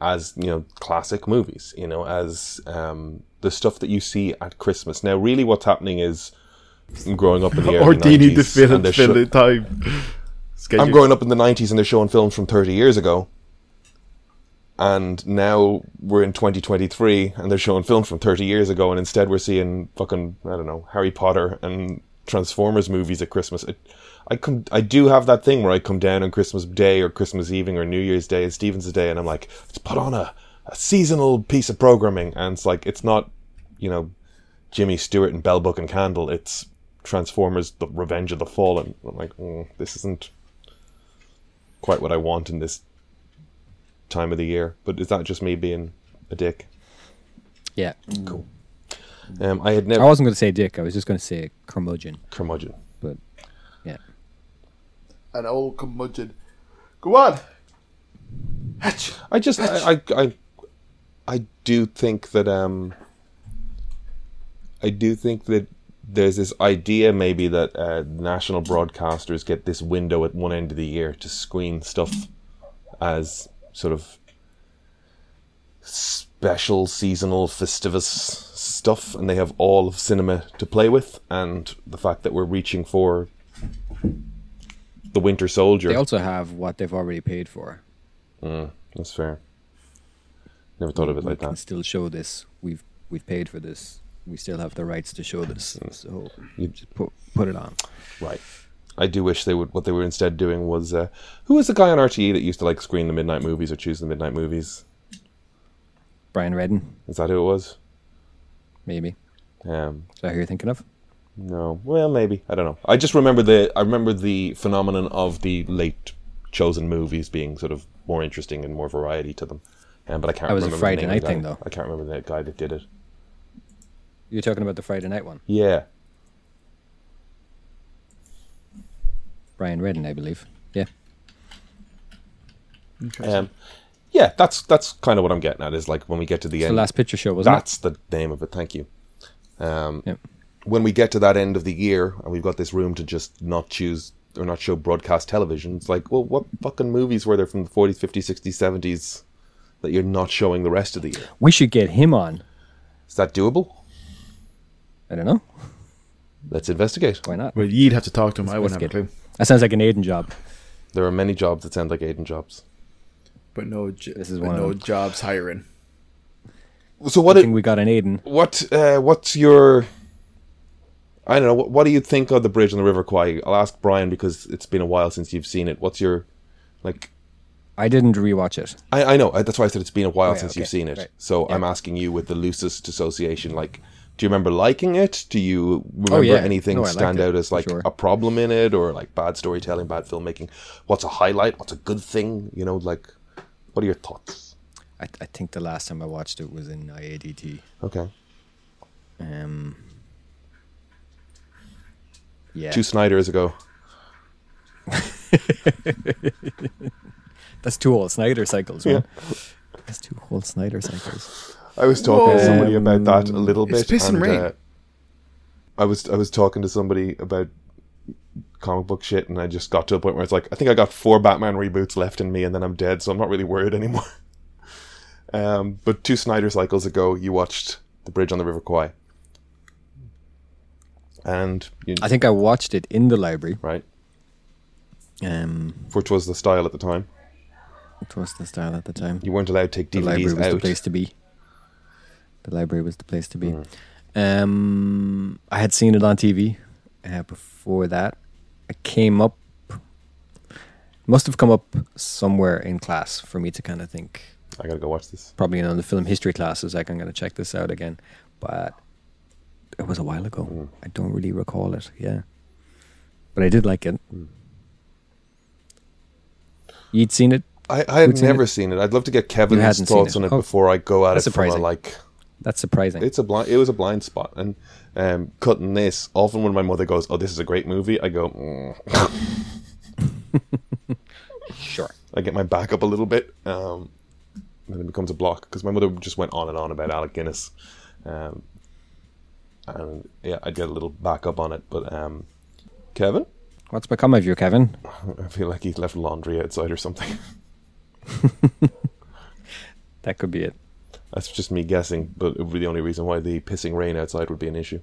as you know, classic movies. You know, as um, the stuff that you see at Christmas. Now, really, what's happening is. I'm growing up in the Or early do you need to 90s, fill, fill sho- time? Schedule. I'm growing up in the 90s and they're showing films from 30 years ago. And now we're in 2023 and they're showing films from 30 years ago. And instead we're seeing fucking, I don't know, Harry Potter and Transformers movies at Christmas. It, I come, I do have that thing where I come down on Christmas Day or Christmas evening or New Year's Day and Stephen's Day and I'm like, let's put on a, a seasonal piece of programming. And it's like, it's not, you know, Jimmy Stewart and Bell Book and Candle. It's Transformers: The Revenge of the Fallen. I'm like, mm, this isn't quite what I want in this time of the year. But is that just me being a dick? Yeah. Cool. Um, I had never. I wasn't going to say dick. I was just going to say curmudgeon. curmudgeon. But yeah. an old curmudgeon. Go on. Hatch. I just I, I I I do think that um I do think that there's this idea maybe that uh, national broadcasters get this window at one end of the year to screen stuff as sort of special seasonal festivus stuff and they have all of cinema to play with and the fact that we're reaching for the winter soldier They also have what they've already paid for. that's fair never thought of it we like that still show this. We've we've paid for this. We still have the rights to show this. Mm. So You- just put put it on. Right. I do wish they would. What they were instead doing was, uh, who was the guy on RTE that used to like screen the midnight movies or choose the midnight movies? Brian Reddin, Is that who it was? maybe. Um, Is that who you're thinking of? No, well, maybe I don't know. I just remember the I remember the phenomenon of the late chosen movies being sort of more interesting and more variety to them. Um, but I can't. That was remember the Friday night thing, though. I can't remember the guy that did it. You're talking about the Friday night one. Yeah, Brian Reddin, I believe. Yeah. um, yeah. That's that's kind of what I'm getting at. Is like when we get to the It's the end. last picture show, wasn't that's the name of it. Thank you. Um, it? Yep. when we get to that end of the year and we've got this room to just not choose or not show broadcast television, it's like, well, what fucking movies were there from the 40s, 50s, 60s, 70s that you're not showing the rest of the year? We should get him on. Is that doable? I don't know. Let's investigate. Why not? Well, you'd have to talk to him. I wouldn't have a Let's clue. That sounds like an Aiden job. There are many jobs that sound like Aiden jobs. But no, j- This is but one of no them. jobs hiring. So what? I It, think we got an Aiden. what? Uh, what's your? I don't know. What, what do you think of the bridge on the River Kwai? I'll ask Brian because it's been a while since you've seen it. What's your, like? I didn't rewatch it. I, I know. That's why I said it's been a while Oh, yeah, since okay, you've seen it. right. So I'm asking you with the loosest association. Like, do you remember liking it? Do you remember Oh, yeah. anything No, stand it, out as like sure. a problem in it, or like bad storytelling, bad filmmaking? What's a highlight? What's a good thing? You know, like, what are your thoughts? I, I think the last time I watched it was in IADT. Okay, Um, yeah, two Snyders ago. that's two old Snyder cycles. Man. That's two old Snyder cycles. I was talking to somebody about that a little It's bit. piss and and, rain. uh, I was I was talking to somebody about comic book shit, and I just got to a point where it's like, I think I got four Batman reboots left in me, and then I'm dead, so I'm not really worried anymore. um, but two Snyder cycles ago, you watched The Bridge on the River Kwai, and you, I think I watched it in the library. right, Um, which was the style at the time. it was the style at the time. You weren't allowed to take the library DVDs was the place to be. The library was the place to be. Mm. Um, I had seen it on TV uh, before that. I came up, must have come up somewhere in class for me to kind of think. I gotta go watch this. Probably in the film history classes, like I'm going to check this out again. But it was a while ago. Mm. I don't really recall it. Yeah, but I did like it. Mm. You'd seen it. I, I had Who'd seen never it? seen it. I'd love to get Kevin's thoughts it. on it Oh, before I go at it from a like That's surprising. It's a blind. It was a blind spot, and um, cutting this. Often when my mother goes, "Oh, this is a great movie," I go, mm. sure. I get my back up a little bit, um, and it becomes a block because my mother just went on and on about Alec Guinness, um, and yeah, I'd get a little back up on it. But um, Kevin, What's become of you, Kevin? I feel like he's left laundry outside or something. That could be it. That's just me guessing, but it would be the only reason why the pissing rain outside would be an issue.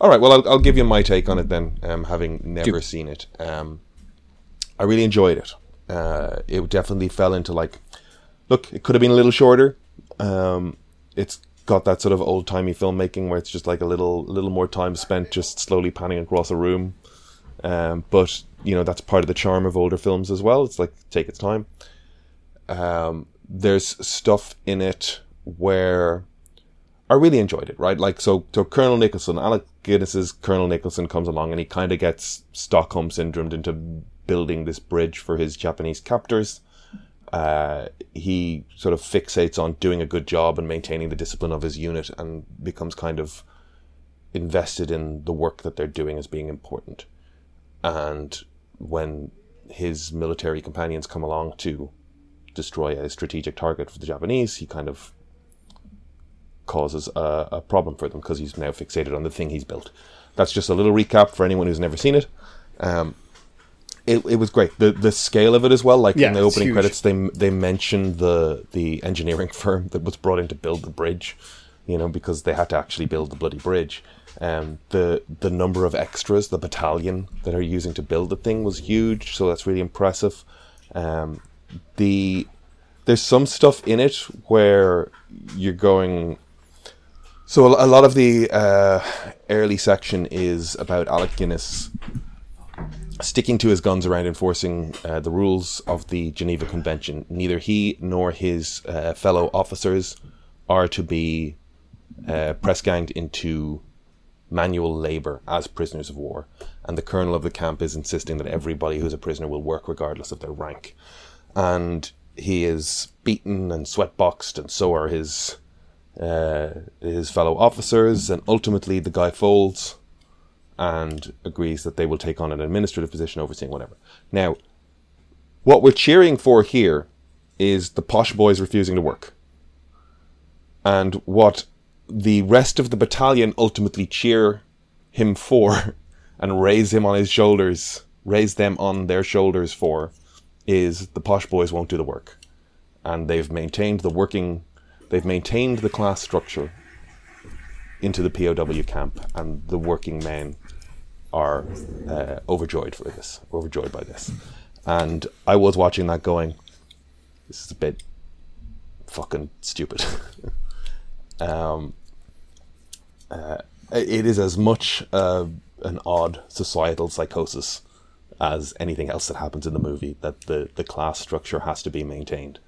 All right, well, I'll, I'll give you my take on it then, um, having never seen it. Um, I really enjoyed it. Uh, it definitely fell into like, look, it could have been a little shorter. Um, it's got that sort of old timey filmmaking where it's just like a little, little more time spent just slowly panning across a room. Um, but you know that's part of the charm of older films as well. It's like take its time. Um, there's stuff in it where I really enjoyed it, right? Like, so, so Colonel Nicholson, Alec Guinness's Colonel Nicholson comes along and he kind of gets Stockholm syndromed into building this bridge for his Japanese captors. Uh, he sort of fixates on doing a good job and maintaining the discipline of his unit and becomes kind of invested in the work that they're doing as being important. And when his military companions come along to destroy a strategic target for the Japanese, he kind of causes a, a problem for them because he's now fixated on the thing he's built. That's just a little recap for anyone who's never seen it. Um, it, it was great. The the scale of it as well. Like Yeah, in the opening huge. credits, they they mentioned the the engineering firm that was brought in to build the bridge. You know, because they had to actually build the bloody bridge. Um, the the number of extras, the battalion that are using to build the thing was huge. So that's really impressive. Um, the there's some stuff in it where you're going. So a, lot of the uh, early section is about Alec Guinness sticking to his guns around enforcing uh, the rules of the Geneva Convention. Neither he nor his uh, fellow officers are to be uh, press ganged into manual labor as prisoners of war. And the colonel of the camp is insisting that everybody who's a prisoner will work regardless of their rank. And he is beaten and sweatboxed, and so are his uh, his fellow officers. And ultimately, the guy folds and agrees that they will take on an administrative position overseeing whatever. Now, what we're cheering for here is the posh boys refusing to work. And what the rest of the battalion ultimately cheer him for and raise him on his shoulders, raise them on their shoulders for, is the posh boys won't do the work. And they've maintained the working, they've maintained the class structure into the POW camp, and the working men are uh, overjoyed for this, overjoyed by this. And I was watching that going, this is a bit fucking stupid. um, uh, it is as much uh, an odd societal psychosis as anything else that happens in the movie that the, the class structure has to be maintained.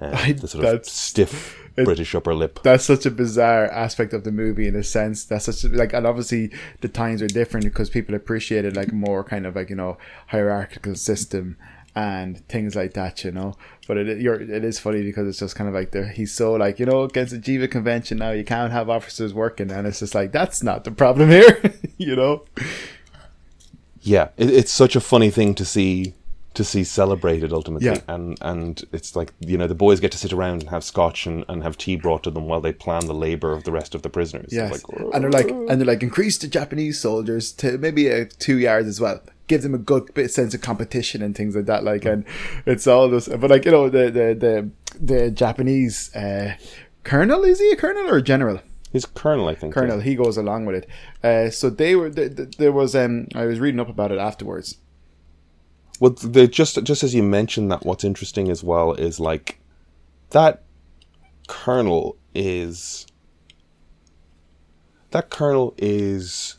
Uh, I- the sort of stiff British upper lip. that's such a bizarre aspect of the movie in a sense. That's such a, like, and obviously the times are different because people appreciated like more kind of like you know hierarchical system and things like that, you know. But it you're, it is funny because it's just kind of like the, he's so like you know against the Geneva Convention now you can't have officers working, and it's just like that's not the problem here, you know. Yeah, it, it's such a funny thing to see to see celebrated ultimately, Yeah. and and it's like you know the boys get to sit around and have scotch and, and have tea brought to them while they plan the labor of the rest of the prisoners. Yes, like, and they're like, and they're like, increase the Japanese soldiers to maybe uh, two yards as well. Give them a good bit sense of competition and things like that. Like, and it's all this, but like you know, the the the, the Japanese uh, colonel is he a colonel or a general? His colonel, I think. Colonel, he goes along with it. Uh, so they were th- th- there was um I was reading up about it afterwards. Well, they just just as you mentioned that, what's interesting as well is like that colonel is that colonel is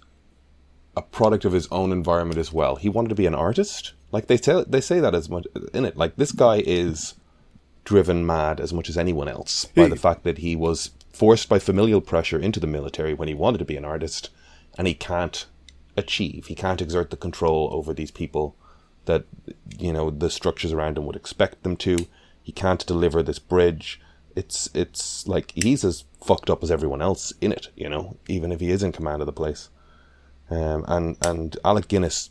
a product of his own environment as well. He wanted to be an artist. Like they say, they say that as much in it. Like this guy is driven mad as much as anyone else by He- the fact that he was forced by familial pressure into the military when he wanted to be an artist, and he can't achieve. He can't exert the control over these people that you know the structures around him would expect them to. He can't deliver this bridge. It's it's like he's as fucked up as everyone else in it, you know, even if he is in command of the place. Um, and and Alec Guinness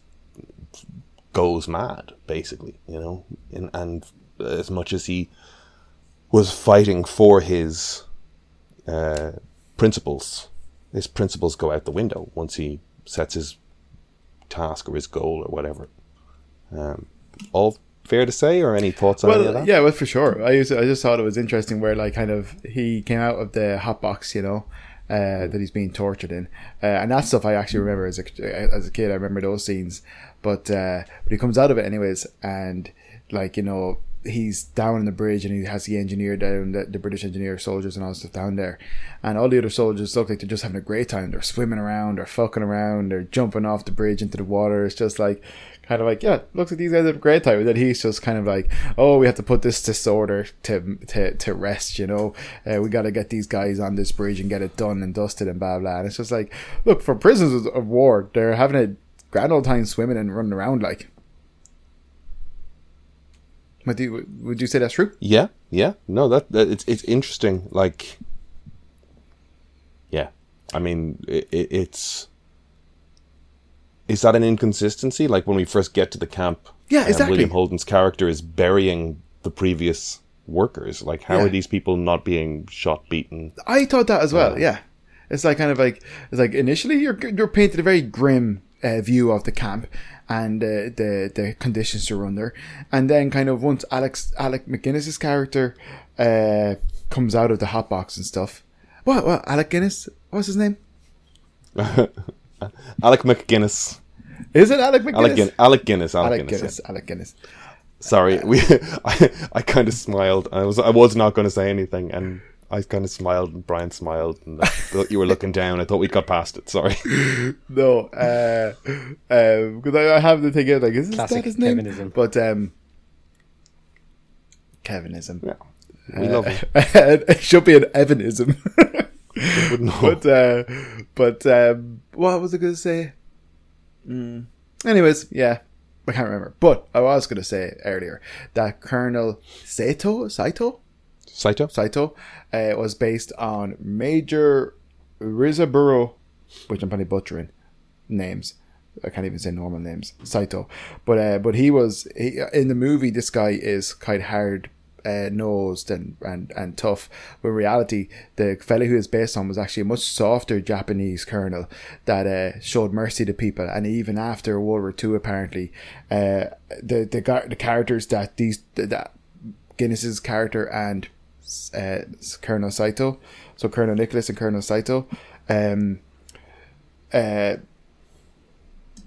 goes mad, basically, you know, and, and as much as he was fighting for his uh, principles, his principles go out the window once he sets his task or his goal or whatever. Um, all fair to say, or any thoughts on any of Well, that? yeah, well, for sure. I used, I just thought it was interesting where like kind of he came out of the hot box, you know, uh, that he's being tortured in, uh, and that stuff I actually remember as a as a kid. I remember those scenes, but uh, but he comes out of it anyways, and like you know he's down in the bridge and he has the engineer down, the, the British engineer soldiers and all stuff down there, and all the other soldiers look like they're just having a great time. They're swimming around, they're fucking around, they're jumping off the bridge into the water. It's just like kind of like yeah, looks like these guys have a great time. And then he's just kind of like, oh, we have to put this disorder to to to rest. You know, uh, we got to get these guys on this bridge and get it done and dusted and blah blah. And it's just like, look, for prisoners of war, they're having a grand old time swimming and running around like. Would you would you say that's true? Yeah, yeah. No, that, that it's it's interesting. Like, yeah. I mean, it, it, it's is that an inconsistency? Like when we first get to the camp, Yeah, um, exactly. William Holden's character is burying the previous workers. Like, how Yeah. are these people not being shot, beaten? I thought that as well. Yeah, it's like kind of like it's like initially you're you're painted a very grim uh, view of the camp and uh, the the conditions you're under, and then kind of once Alex Alec McGuinness's character uh, comes out of the hot box and stuff. What? What? Alec Guinness? What's his name? Alec McGuinness, Is it Alec McGuinness? Alec, Guin- Alec Guinness, Alec, Alec Guinness. Guinness. Alec Guinness. yeah. Sorry, we. I, I kind of smiled. I was I was not going to say anything, and I kind of smiled, and Brian smiled, and I thought you were looking down. I thought we'd got past it. Sorry. No, uh, um, because I, I have the thing here, like, is this Classic that his name? Kevinism. But um, Kevinism. Yeah, we love it. it should be an Evanism. But uh, but um, what was I going to say? Mm. Anyways, yeah, I can't remember. But I was going to say earlier that Colonel Saito, Saito, Saito? Saito, uh, was based on Major Risaburo, which I'm probably butchering names. I can't even say normal names. Saito, but uh, but he was he, in the movie. This guy is quite hard uh, nosed and, and, and tough. But in reality, the fella who is based on was actually a much softer Japanese colonel that uh, showed mercy to people. And even after World War II, apparently, uh, the the the characters that these that Guinness's character and uh, Colonel Saito, so Colonel Nicholas and Colonel Saito, um, uh,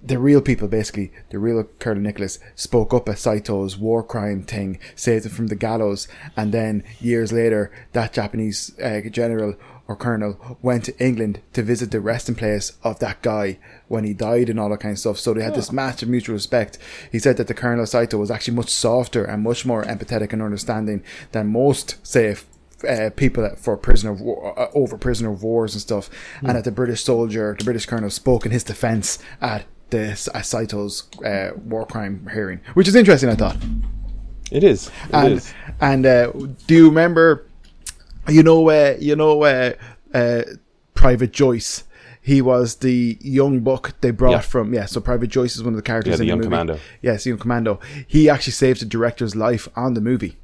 the real people, basically, the real Colonel Nicholas, spoke up at Saito's war crime thing, saved him from the gallows, and then years later, that Japanese uh, general or colonel went to England to visit the resting place of that guy when he died and all that kind of stuff. So they had this massive mutual respect. He said that the Colonel Saito was actually much softer and much more empathetic and understanding than most, say, uh, people that- for prisoner of war, uh, over prisoner of wars and stuff, and that the British soldier, the British colonel, spoke in his defence at the Saito's uh, war crime hearing, which is interesting. I thought. It is. It And is. and uh, do you remember? You know, uh, you know, uh, uh, Private Joyce. He was the young buck they brought Yeah. from. Yeah, so Private Joyce is one of the characters Yeah, the in the young movie. commando. Yes, young commando. He actually saved the director's life on the movie.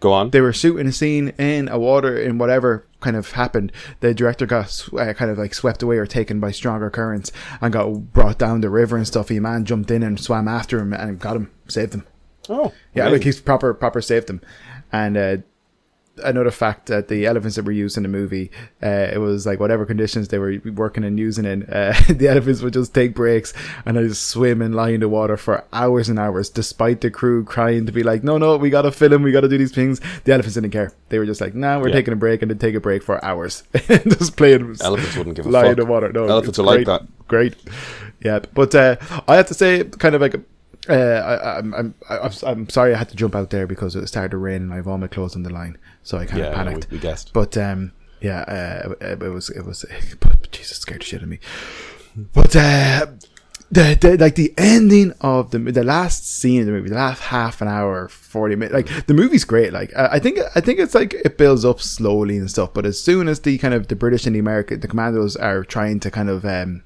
Go on. They were shooting a scene in a water in whatever kind of happened. The director got uh, kind of like swept away or taken by stronger currents and got brought down the river and stuff. A man jumped in and swam after him and got him, saved him. oh, Yeah, amazing. like he's proper proper saved them. And uh, another fact that the elephants that were used in the movie, uh, it was like whatever conditions they were working and using in, uh, the elephants would just take breaks and they just swim and lie in the water for hours and hours, despite the crew crying to be like, no, no, we gotta film, we gotta do these things. The elephants didn't care. They were just like, nah, we're Yeah. taking a break, and they take a break for hours, just playing. Elephants wouldn't give a lie in the water. No, Elephants are like that. Great, yeah. But uh, I have to say, kind of like. Uh, I, I'm, I'm, I'm, I'm sorry I had to jump out there because it started to rain and I have all my clothes on the line, so I kind Yeah, of panicked. we- we guessed. But um, yeah, uh, it was, it was, Jesus, scared the shit out of me. But uh, the, the like the ending of the the last scene of the movie, the last half an hour, forty minutes, like the movie's great. Like I I think I think it's like it builds up slowly and stuff. But as soon as the kind of the British and the American, the commandos are trying to kind of um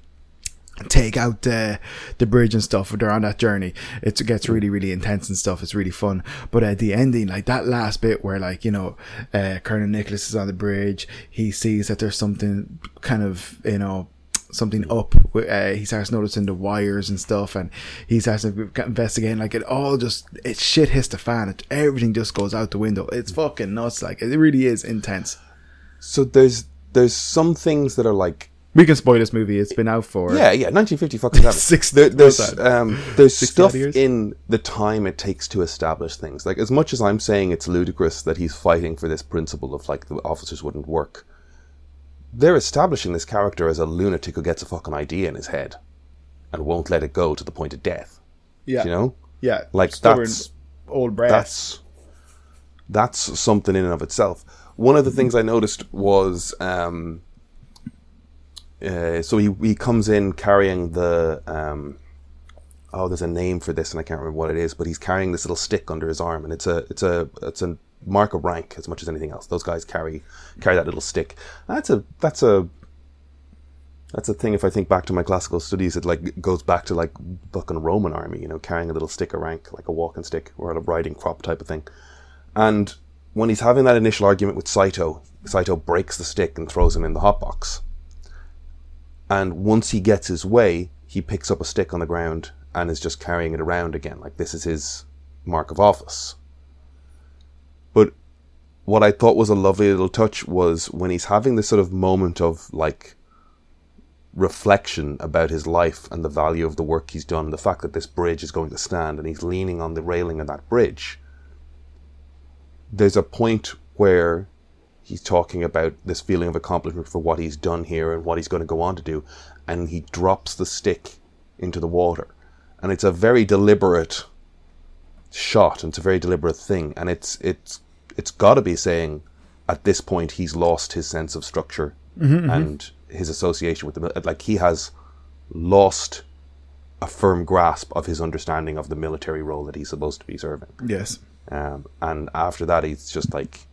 take out the the bridge and stuff. They're on that journey. It gets really really intense and stuff. It's really fun. But at the ending, like that last bit where like you know, uh, Colonel Nicholas is on the bridge. He sees that there's something kind of you know something up. Uh, he starts noticing the wires and stuff, and he starts to investigate. Like it all just it shit hits the fan. It, everything just goes out the window. It's fucking nuts. Like it really is intense. So there's there's some things that are like We can spoil this movie. It's been out for yeah yeah 1950 fucking seven. Six- There, there's um there's stuff years? in the time it takes to establish things. Like as much as I'm saying it's ludicrous that he's fighting for this principle of like the officers wouldn't work. They're establishing this character as a lunatic who gets a fucking idea in his head and won't let it go to the point of death. yeah, You know? yeah, Like, Stubborn that's- old brass. that's that's something in and of itself. One of the things I noticed was um, uh, so he he comes in carrying the um, oh there's a name for this and I can't remember what it is, but he's carrying this little stick under his arm and it's a it's a it's a mark of rank as much as anything else. Those guys carry carry that little stick. That's a that's a that's a thing. If I think back to my classical studies, it like goes back to like fucking Roman army, you know, carrying a little stick of rank, like a walking stick or a riding crop type of thing. And when he's having that initial argument with Saito, Saito breaks the stick and throws him in the hotbox. And once he gets his way, he picks up a stick on the ground and is just carrying it around again, like this is his mark of office. But what I thought was a lovely little touch was when he's having this sort of moment of like reflection about his life and the value of the work he's done, the fact that this bridge is going to stand and he's leaning on the railing of that bridge. There's a point where he's talking about this feeling of accomplishment for what he's done here and what he's going to go on to do, and he drops the stick into the water. And it's a very deliberate shot, and it's a very deliberate thing, and it's it's it's got to be saying at this point he's lost his sense of structure and his association with the like he has lost a firm grasp of his understanding of the military role that he's supposed to be serving. Yes. Um, and after that, he's just like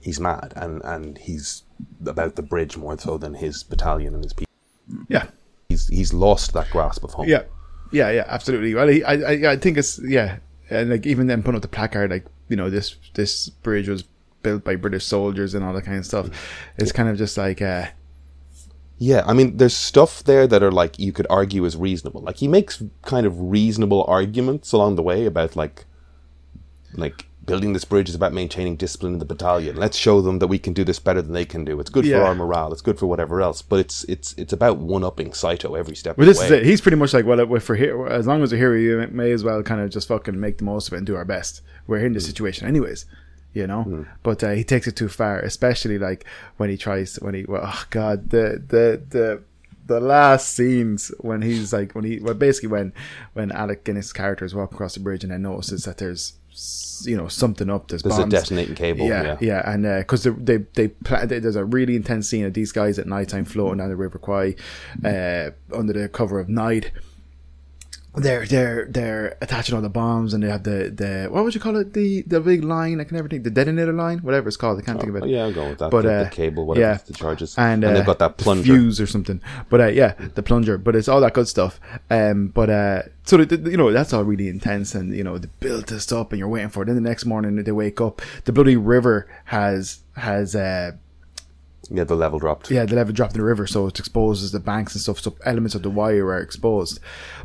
he's mad, and and he's about the bridge more so than his battalion and his people. Yeah. He's he's lost that grasp of home. Yeah, yeah, yeah, absolutely. Well, he, I, I, I think it's yeah, and like even then putting up the placard, like you know, this this bridge was built by British soldiers and all that kind of stuff. It's kind of just like, uh, Yeah, I mean, there's stuff there that are like you could argue is reasonable. Like he makes kind of reasonable arguments along the way about like, like building this bridge is about maintaining discipline in the battalion. Let's show them that we can do this better than they can do. It's good Yeah. for our morale. It's good for whatever else. But it's it's it's about one upping Saito every step. well, this is it. He's pretty much like, well, if we're here, as long as we're here, we may as well kind of just fucking make the most of it and do our best. We're in this situation anyways. You know, but uh, he takes it too far, especially like when he tries when he well, oh god the the the the last scenes when he's like when he well basically when when Alec Guinness' character is walking across the bridge and then notices that there's you know something up there's, There's a bombs. detonating cable. yeah, Yeah, yeah, and because they they they pla- there's a really intense scene of these guys at nighttime floating down the River Kwai, uh, under the cover of night. They're they're they're attaching all the bombs, and they have the the what would you call it the the big line I can never think the detonator line whatever it's called I can't think of Oh, it yeah, I'm going with that. But, the, uh, the cable, whatever yeah. the charges, and, uh, they've got that plunger. fuse or something. But uh, yeah, the plunger. But it's all that good stuff. Um, but uh, so the, the- you know that's all really intense, and you know they build this up, and you're waiting for it. Then the next morning they wake up, the bloody river has has uh, Yeah, the level dropped. yeah the level dropped in the river, so it exposes the banks and stuff. So elements of the wire are exposed.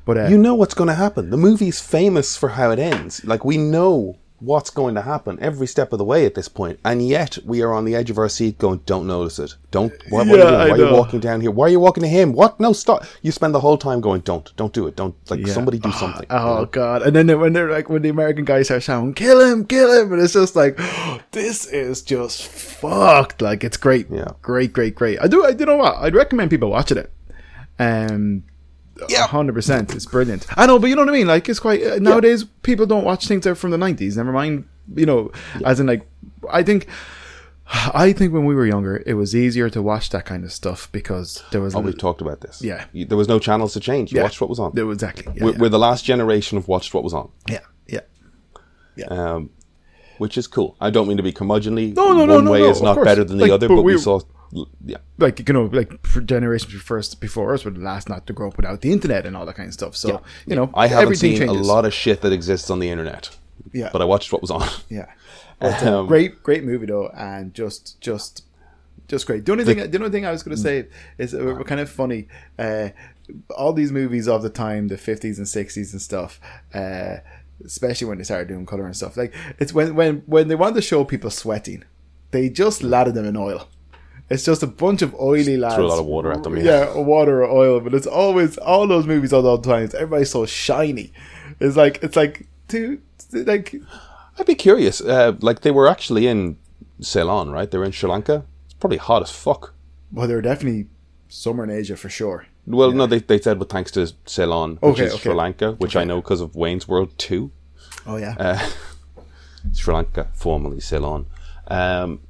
But uh, You know what's going to happen. The movie's famous for how it ends. Like we know what's going to happen every step of the way at this point, and yet we are on the edge of our seat, going, "Don't notice it. Don't. What, what Yeah, are you doing? Why are you walking down here? Why are you walking to him? What? No, stop." You spend the whole time going, "Don't. Don't do it. Don't. Like Yeah. somebody do something." you Oh know? god! And then when they're like, when the American guys start shouting, "Kill him! Kill him!" and it's just like, this is just fucked. Like it's great, Yeah. great, great, great. I do, I you know what? I'd recommend people watching it. Um. Hundred percent. It's brilliant. I know, but you know what I mean. Like it's quite uh, nowadays. People don't watch things that are from the nineties. Never mind, you know, as in like, I think. I think when we were younger, it was easier to watch that kind of stuff because there was Oh, we've talked about this. Yeah. You- there was no channels to change. You Yeah. watched what was on. there exactly yeah, we're, yeah. we're the last generation of watched what was on. yeah, yeah. yeah. um, which is cool. I don't mean to be curmudgeonly. No, no, no, One no, way no, is not course. better than the Like, other, but but we we- saw. Yeah, like you know, like for generations first before us were the last not to grow up without the internet and all that kind of stuff. So you know, I haven't seen changes. a lot of shit that exists on the internet. Yeah. but I watched what was on. Yeah, uh, Um, great, great movie though, and just, just, just great. The only thing, the only thing I was going to say is uh, we're kind of funny. Uh, all these movies of the time, the fifties and sixties and stuff. Uh, especially when they started doing color and stuff. Like it's when when when they want to show people sweating, they just lathered them in oil. It's just a bunch of oily lads. Throw a lot of water at them, yeah. Yeah, water or oil. But it's always all those movies all the times. Everybody's so shiny. It's like it's like two like I'd be curious. Uh, like they were actually in Ceylon, right? They were in Sri Lanka. It's probably hot as fuck. well, they're definitely summer in Asia for sure. Well, no, they, they said, but thanks to Ceylon, which Okay, is okay. Sri Lanka, which I know because of Wayne's World 2. Oh yeah. Uh, Sri Lanka, formerly Ceylon. Um,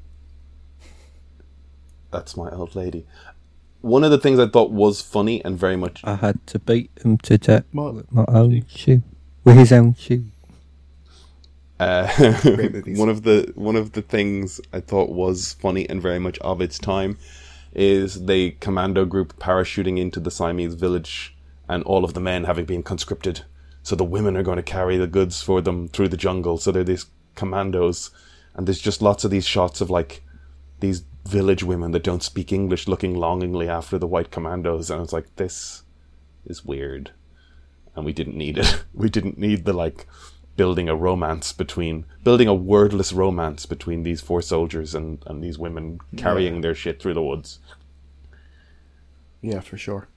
that's my old lady. One of the things I thought was funny and very much I had to beat him to death What? with my own shoe, with his own shoe. Uh, one of the one of the things I thought was funny and very much of its time is the commando group parachuting into the Siamese village and all of the men having been conscripted. So the women are going to carry the goods for them through the jungle. So they're these commandos, and there's just lots of these shots of like these village women that don't speak English looking longingly after the white commandos, and it's like this is weird and we didn't need it. We didn't need the like building a romance between building a wordless romance between these four soldiers and and these women carrying their shit through the woods. yeah, for sure.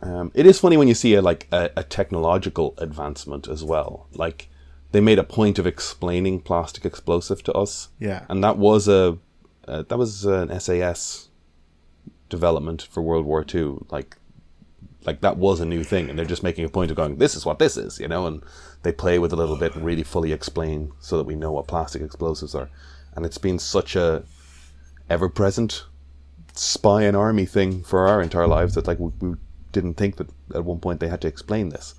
Um, it is funny when you see a like a, a technological advancement as well. Like they made a point of explaining plastic explosive to us. Yeah. and that was a uh, that was an SAS development for World War Two. Like like that was a new thing, and they're just making a point of going, "This is what this is," you know, and they play with it a little bit and really fully explain so that we know what plastic explosives are. And it's been such a ever-present spy and army thing for our entire lives that like we, we didn't think that at one point they had to explain this.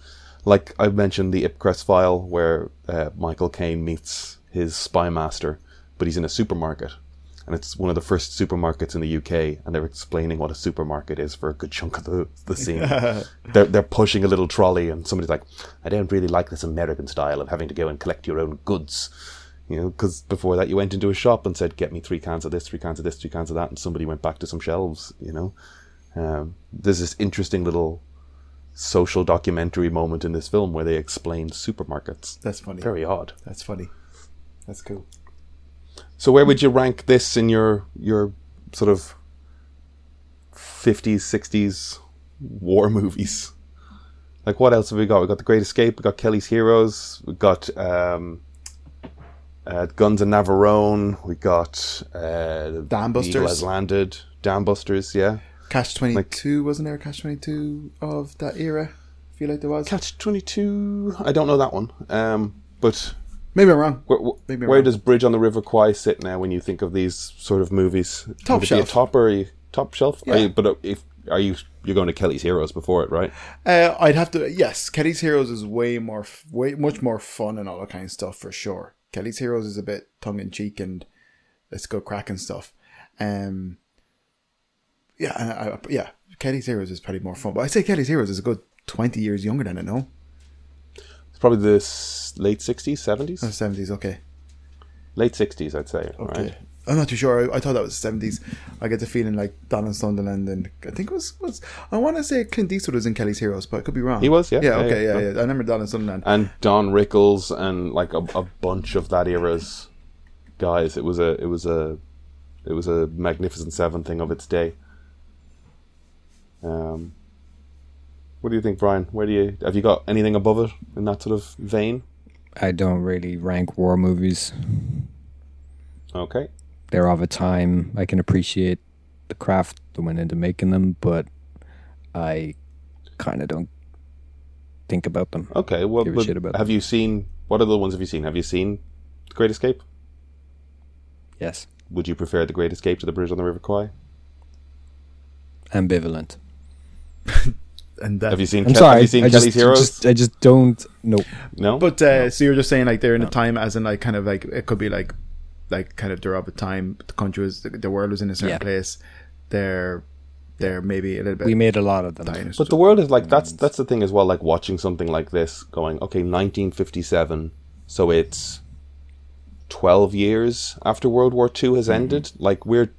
Like I've mentioned the Ipcress file where uh, Michael Caine meets his spy master, but he's in a supermarket. And it's one of the first supermarkets in the UK, and they're explaining what a supermarket is for a good chunk of the, the scene. they're, they're pushing a little trolley, and somebody's like, I don't really like this American style of having to go and collect your own goods. You know, because before that you went into a shop and said, "Get me three cans of this, three cans of this, three cans of that," and somebody went back to some shelves. You know, um, there's this interesting little social documentary moment in this film where they explain supermarkets. That's funny. Very odd. That's funny. That's cool. So where would you rank this in your your sort of fifties, sixties war movies? Like what else have we got? We got The Great Escape. We got Kelly's Heroes. We got um, uh, Guns and Navarone. We got uh, Dam The Eagle Busters. Has Landed. Dam Busters. Yeah. Catch twenty two wasn't there a catch twenty two of that era? I feel like there was. Catch twenty two. I don't know that one. Um, but Maybe I'm wrong. Where, where- Maybe where wrong. does Bridge on the River Kwai sit now when you think of these sort of movies? Top Would it be shelf. top or a top shelf? Are Yeah. you, but uh, if are you you're going to Kelly's Heroes before it, right? Uh, I'd have to. Yes, Kelly's Heroes is way more, way much more fun and all that kind of stuff for sure. Kelly's Heroes is a bit tongue in cheek and let's go crack and stuff. Um, yeah, I, I- yeah, Kelly's Heroes is probably more fun. But I'd say Kelly's Heroes is a good twenty years younger than it. No, It's probably the s- late sixties, seventies, seventies. Okay, late sixties, I'd say. okay. Right? I'm not too sure. I, I thought that was seventies. I get the feeling like Donald Sutherland and I think it was was I want to say Clint Eastwood was in Kelly's Heroes, but I could be wrong. He was, yeah. Yeah, Yeah, okay, yeah. yeah, yeah. I remember Donald Sutherland. And Don Rickles and like a, a bunch of that era's guys. It was a it was a it was a magnificent seven thing of its day. Um, what do you think, Brian? Where do you have you got anything above it in that sort of vein? I don't really rank war movies. Okay. They're of a time. I can appreciate the craft that went into making them, but I kind of don't think about them. Okay, well, Give a but shit about have you seen what other ones have you seen? Have you seen The Great Escape? Yes, Would you prefer The Great Escape to The Bridge on the River Kwai? ambivalent. and that, Have you seen? I'm Ke- sorry. Have you seen I Kelly's just, Heroes? just- I just don't know. no. But uh, so you're just saying like they're in a time as in like kind of like it could be like like kind of they're of a time the country was the, the world was in a certain Yeah. place. They're they're maybe a little bit We made a lot of them. dinosaurs. But the world is like that's that's the thing as well. Like watching something like this, going okay, 1957, so it's 12 years after World War II has ended. Like we're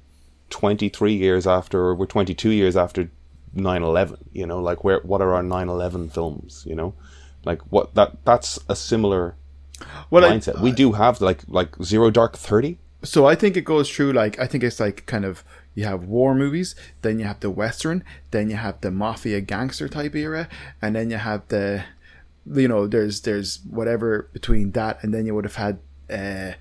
23 years after, or we're 22 years after 9/11. You know, like where what are our 9/11 films? You know, like what that that's a similar well, I- mindset. we do have like like Zero Dark Thirty. so I think it goes through like I think it's like kind of you have war movies, then you have the western, then you have the mafia gangster type era, and then you have the you know there's there's whatever between that, and then you would have had uh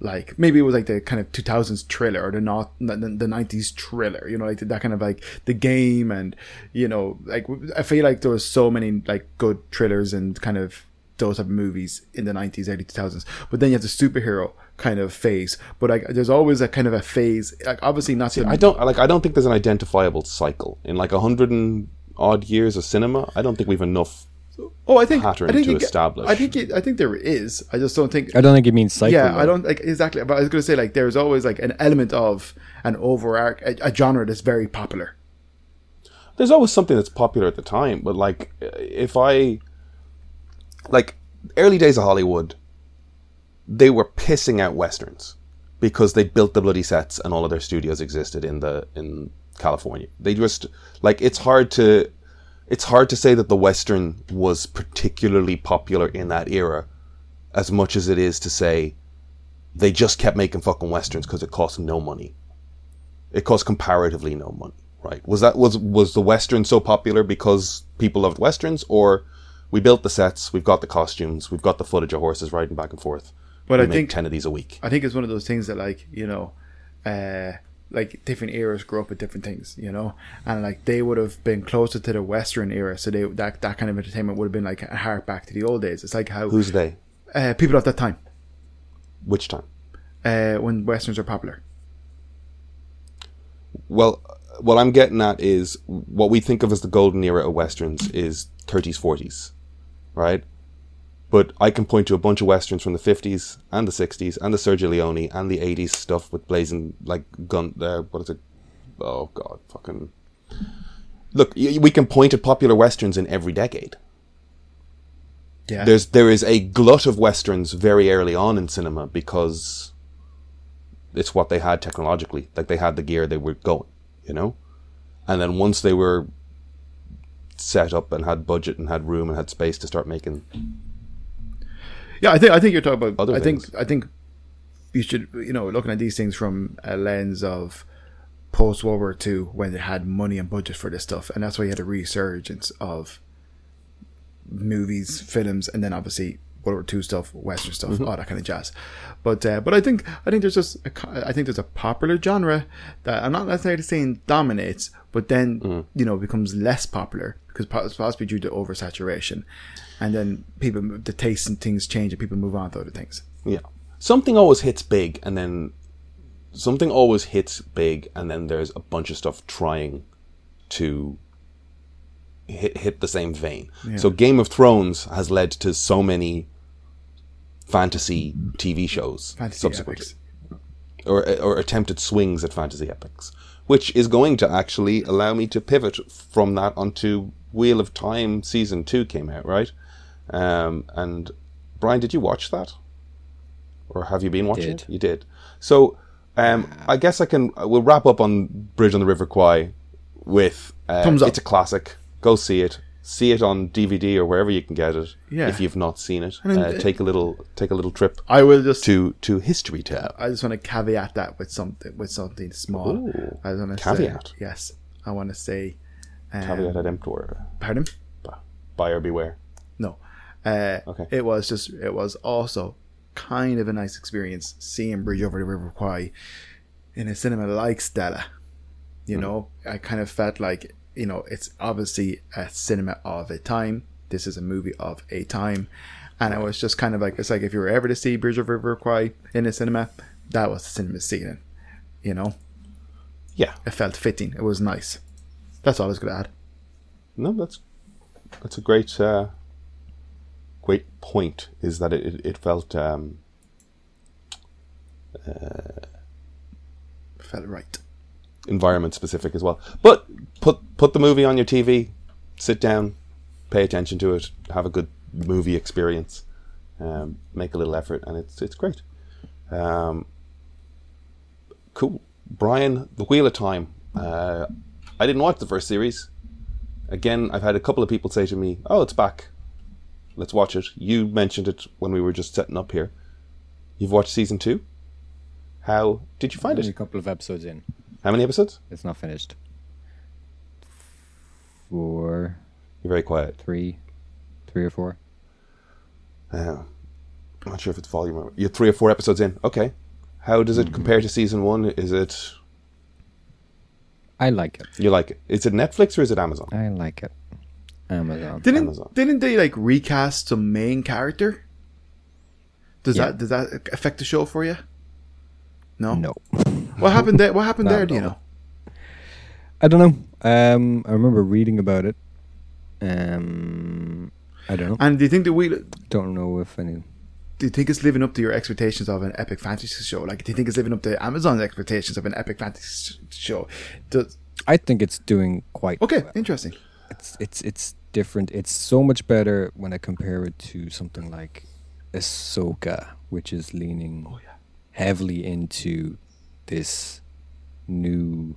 like maybe it was like the kind of 2000s thriller or the not the, the 90s thriller you know like that kind of like the game and you know like i feel like there was so many like good thrillers and kind of those type of movies in the 90s early 2000s but then you have the superhero kind of phase but like there's always a kind of a phase like obviously not the, I don't like. I don't think there's an identifiable cycle in like a hundred and odd years of cinema. I don't think we've enough. Oh i think pattern i think to you establish. i think it, i think there is i just don't think I don't think it means cycle. yeah, I don't like exactly. But I was going to say like there's always like an element of an overarch a, a genre that's very popular. There's always something that's popular at the time, but like if I like early days of Hollywood, they were pissing out westerns because they built the bloody sets and all of their studios existed in the in California. They just like it's hard to it's hard to say that the western was particularly popular in that era as much as it is to say they just kept making fucking westerns because it cost no money. It cost comparatively no money, right? Was that was was the western so popular because people loved westerns, or we built the sets, we've got the costumes, we've got the footage of horses riding back and forth. But we I think ten of these a week. I think it's one of those things that like you know, uh, like different eras grow up with different things, you know, and like they would have been closer to the Western era, so they that that kind of entertainment would have been like a hark back to the old days. It's like how Who's they? uh, people at that time Which time? uh, when westerns are popular. Well, what I'm getting at is what we think of as the golden era of westerns is 30s, 40s, right? But I can point to a bunch of westerns from the 50s and the 60s and the Sergio Leone and the 80s stuff with blazing like gun. Uh, what is it? Oh God, fucking. Look, y- we can point at popular westerns in every decade. Yeah. There's there is a glut of westerns very early on in cinema because it's what they had technologically. Like they had the gear, they were going, you know. And then once they were set up and had budget and had room and had space to start making Yeah, I think I think you're talking about. Other I think. I think you should you know looking at these things from a lens of post World War II when they had money and budget for this stuff, and that's why you had a resurgence of movies, films, and then obviously World War II stuff, Western stuff, Mm-hmm. all that kind of jazz. But uh, but I think I think there's just a, I think there's a popular genre that I'm not necessarily saying dominates, but then Mm-hmm. you know becomes less popular because pos- possibly due to oversaturation, and then people the tastes and things change and people move on to other things. Yeah. Something always hits big and then something always hits big and then there's a bunch of stuff trying to hit, hit the same vein. So Game of Thrones has led to so many fantasy TV shows Fantasy subsequently. epics. Or, or attempted swings at fantasy epics, which is going to actually allow me to pivot from that onto Wheel of Time season two came out, right? Um, and Brian, did you watch that? or have you been watching Did. it? You did. So, um, I guess I can. We'll wrap up on Bridge on the River Kwai with uh, Thumbs up. It's a classic. Go see it. See it on DVD or wherever you can get it. Yeah. If you've not seen it, And then, uh, take a little take a little trip I will just to to History Town. I just want to caveat that with something with something small. Ooh, I want to caveat. Say, yes, I want to say. Um, Caveat at emptor. Pardon? Buyer beware. No. Uh, Okay. It was just. It was also kind of a nice experience seeing Bridge over the River Kwai in a cinema like Stella. You Hmm. know, I kind of felt like you know it's obviously a cinema of a time. This is a movie of a time, and it was just kind of like it's like if you were ever to see Bridge over the River Kwai in a cinema, that was the cinema scene. You know, Yeah. it felt fitting. It was nice. That's all I was gonna add. No, that's that's a great uh, great point. Is that it? It, felt um, Felt right. environment specific as well. But put put the movie on your TV, sit down, pay attention to it, have a good movie experience, um, make a little effort, and it's it's great. Um, cool, Brian. The Wheel of Time. Uh, I didn't watch the first series. Again, I've had a couple of people say to me, "Oh, it's back. Let's watch it." You mentioned it when we were just setting up here. You've watched season two. How did you find Only a couple of episodes in. How many episodes? It's not finished. Four, You're very quiet. three, three or four. Uh, I'm not sure if it's volume. Or, you're three or four episodes in. Okay. How does it compare to season one? Is it I like it. you like it? Is it Netflix or is it Amazon? I like it. Amazon. Didn't Amazon. didn't they like recast some main character? Does Yeah. that does that affect the show for you? No. No. What happened there? What happened Not there? Do you know? I don't know. Um, I remember reading about it. Um, I don't know. And do you think that we do don't know if any. You think it's living up to your expectations of an epic fantasy show? Like, do you think it's living up to Amazon's expectations of an epic fantasy show? Does, I think it's doing quite okay, well. interesting. It's it's it's different. It's so much better when I compare it to something like Ahsoka, which is leaning Oh, heavily into this new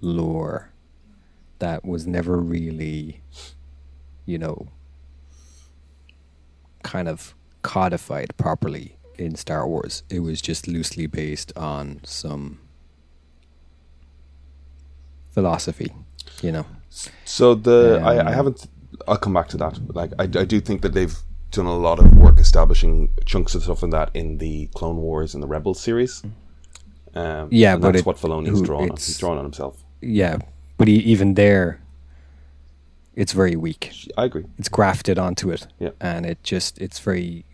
lore that was never really, you know, kind of codified properly in Star Wars. It was just loosely based on some philosophy, you know. So the I, I Um, haven't. I'll come back to that. Like I, I do think that they've done a lot of work establishing chunks of stuff in that in the Clone Wars and the Rebels series. Um, Yeah, but that's it- what Filoni's who- drawn on. He's drawn on himself. Yeah, but e even there, it's very weak. I agree. It's grafted onto it, Yeah. and it just it's very.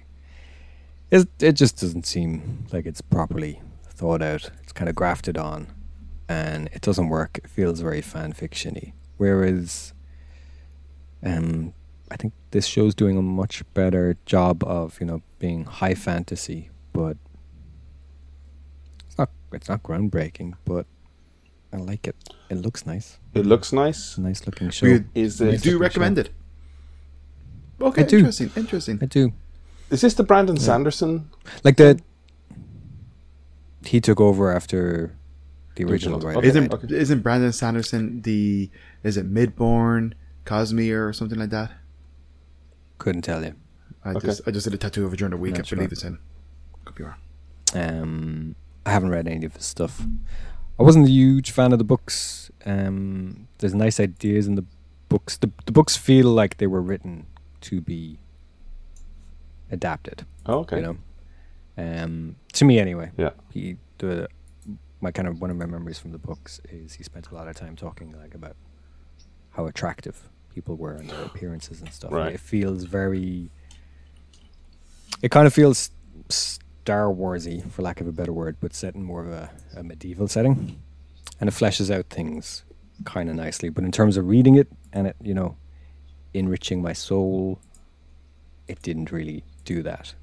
It it just doesn't seem like it's properly thought out. It's kind of grafted on, and it doesn't work. It feels very fan fictiony. Whereas, um, I think this show's doing a much better job of you know being high fantasy, but it's not it's not groundbreaking, but I like it. It looks nice. It looks nice. It's a nice looking show. We Is you it? do recommend it. Okay, I do. interesting. Interesting. I do Is this the Brandon Sanderson? like the. He took over after the original, Original. right? Okay. Isn't okay. isn't Brandon Sanderson the is it Mistborn, Cosmere or something like that? Couldn't tell you. I Okay. just I just did a tattoo of it during the week. Not I believe it's him. Could be wrong. Um, I haven't read any of his stuff. I wasn't a huge fan of the books. Um, there's nice ideas in the books. The, the books feel like they were written to be adapted. Oh, okay. You know, um, to me anyway. Yeah. He the my kind of one of my memories from the books is he spent a lot of time talking like about how attractive people were and their appearances and stuff. Right. It feels very. It kind of feels Star Warsy, for lack of a better word, but set in more of a, a medieval setting, and it fleshes out things kind of nicely. But in terms of reading it and it, you know, enriching my soul, it didn't really do that.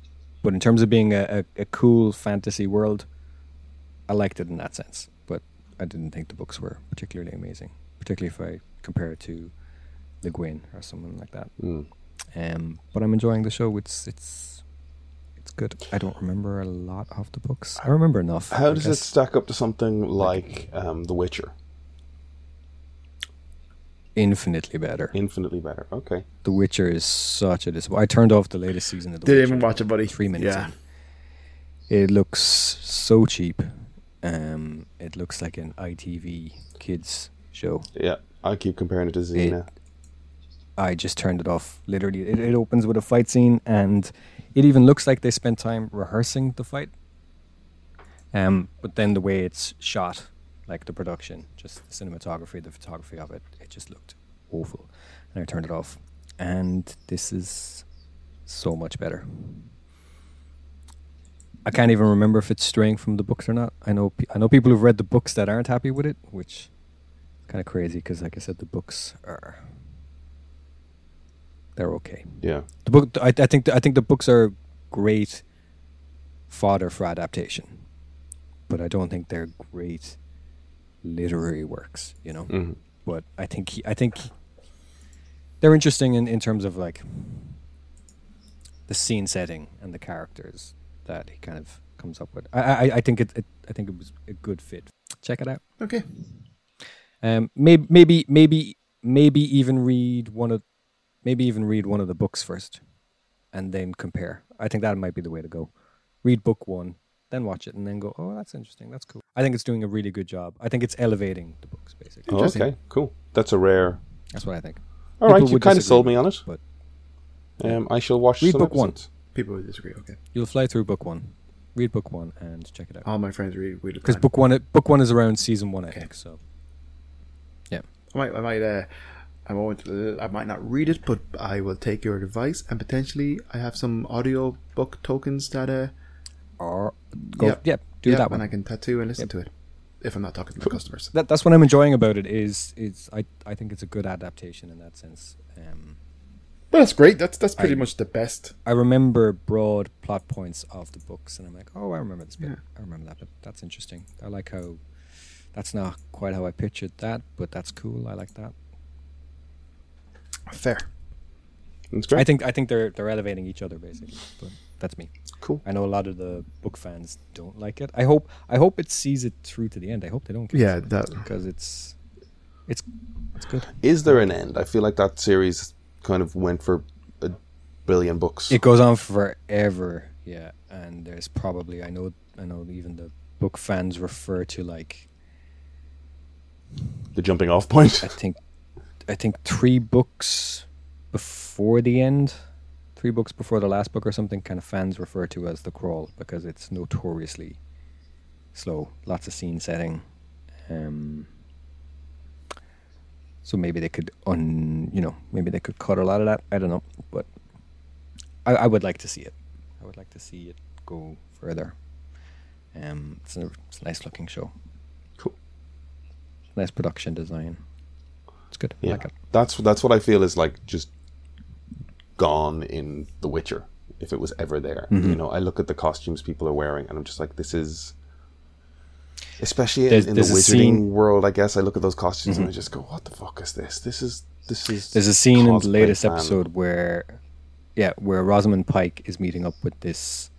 But in terms of being a, a, a cool fantasy world, I liked it in that sense. But I didn't think the books were particularly amazing, particularly if I compare it to Le Guin or someone like that. Mm. Um, but I'm enjoying the show. It's it's it's good. I don't remember a lot of the books. I remember enough. How I does it stack up to something like um, The Witcher? Infinitely better. Infinitely better. Okay. The Witcher is such a disappointment. I turned off the latest season of The Didn't Witcher. even watch it, buddy. Three minutes. Yeah. in. It looks so cheap. Um, it looks like an ITV kids show. Yeah. I keep comparing it to Xena. I just turned it off. Literally, it, it opens with a fight scene, and it even looks like they spent time rehearsing the fight. Um, but then the way it's shot, like the production, just the cinematography, the photography of it, it just looked awful, and I turned it off. And this is so much better. I can't even remember if it's straying from the books or not. I know pe- I know people who've read the books that aren't happy with it, which is kind of crazy because, like I said, the books are they're okay. yeah. The book, I, I think, I think the books are great fodder for adaptation, but I don't think they're great literary works. You know, Mhm. But I think he, I think they're interesting in, in terms of like the scene setting and the characters that he kind of comes up with. I I, I think it, it I think it was a good fit. Check it out. Okay. Um, maybe maybe maybe maybe even read one of maybe even read one of the books first, and then compare. I think that might be the way to go. Read book one, then watch it, and then go. Oh, that's interesting. That's cool. I think it's doing a really good job. I think it's elevating the books basically. Oh, okay. Cool. That's a rare. That's what I think. All right. People You kind of sold me on it. but Um, I shall watch Read some book one. People would disagree. Okay. you'll fly through book one. Read book one and check it out. All my friends read. read Because book one, book one is around season one, I Okay. think. So yeah. I might, I might, uh, I won't, uh, I might not read it, but I will take your advice, and potentially I have some audio book tokens that, uh, or go, Yep. yeah, do yeah, that and. I can tattoo and listen Yep. to it if I'm not talking to my customers. that, that's what I'm enjoying about it. Is is I I think it's a good adaptation in that sense. Um, Well, that's great. That's that's pretty I- much the best. I remember broad plot points of the books, and I'm like, oh, I remember this bit. Yeah. I remember that, but that's interesting. I like how that's not quite how I pictured that, but that's cool. I like that. Fair. That's great. I think I think they're they're elevating each other basically, but that's me. cool. I know a lot of the book fans don't like it. I hope I hope it sees it through to the end. I hope they don't. Yeah, that. because it's it's it's good. Is there an end? I feel like that series kind of went for a billion books. It goes on forever, yeah. And there's probably I know I know even the book fans refer to like the jumping off point. I think I think three books before the end, three books before the last book or something. Kind of fans refer to as the crawl because it's notoriously slow. Lots of scene setting. Um, so maybe they could un you know maybe they could cut a lot of that. I don't know, but I, I would like to see it. I would like to see it go further. Um, it's a, it's a nice looking show. Cool. nice production design. It's good. Yeah, like it. that's that's what I feel is like just gone in The Witcher. If it was ever there, Mm-hmm. you know, I look at the costumes people are wearing, and I'm just like, this is. Especially in, There's- in the there's a wizarding scene- Mm-hmm. world, I guess I look at those costumes and I just go, "What the fuck is this? This is this is." There's a scene in the latest fan." episode where, yeah, where Rosamund Pike is meeting up with this.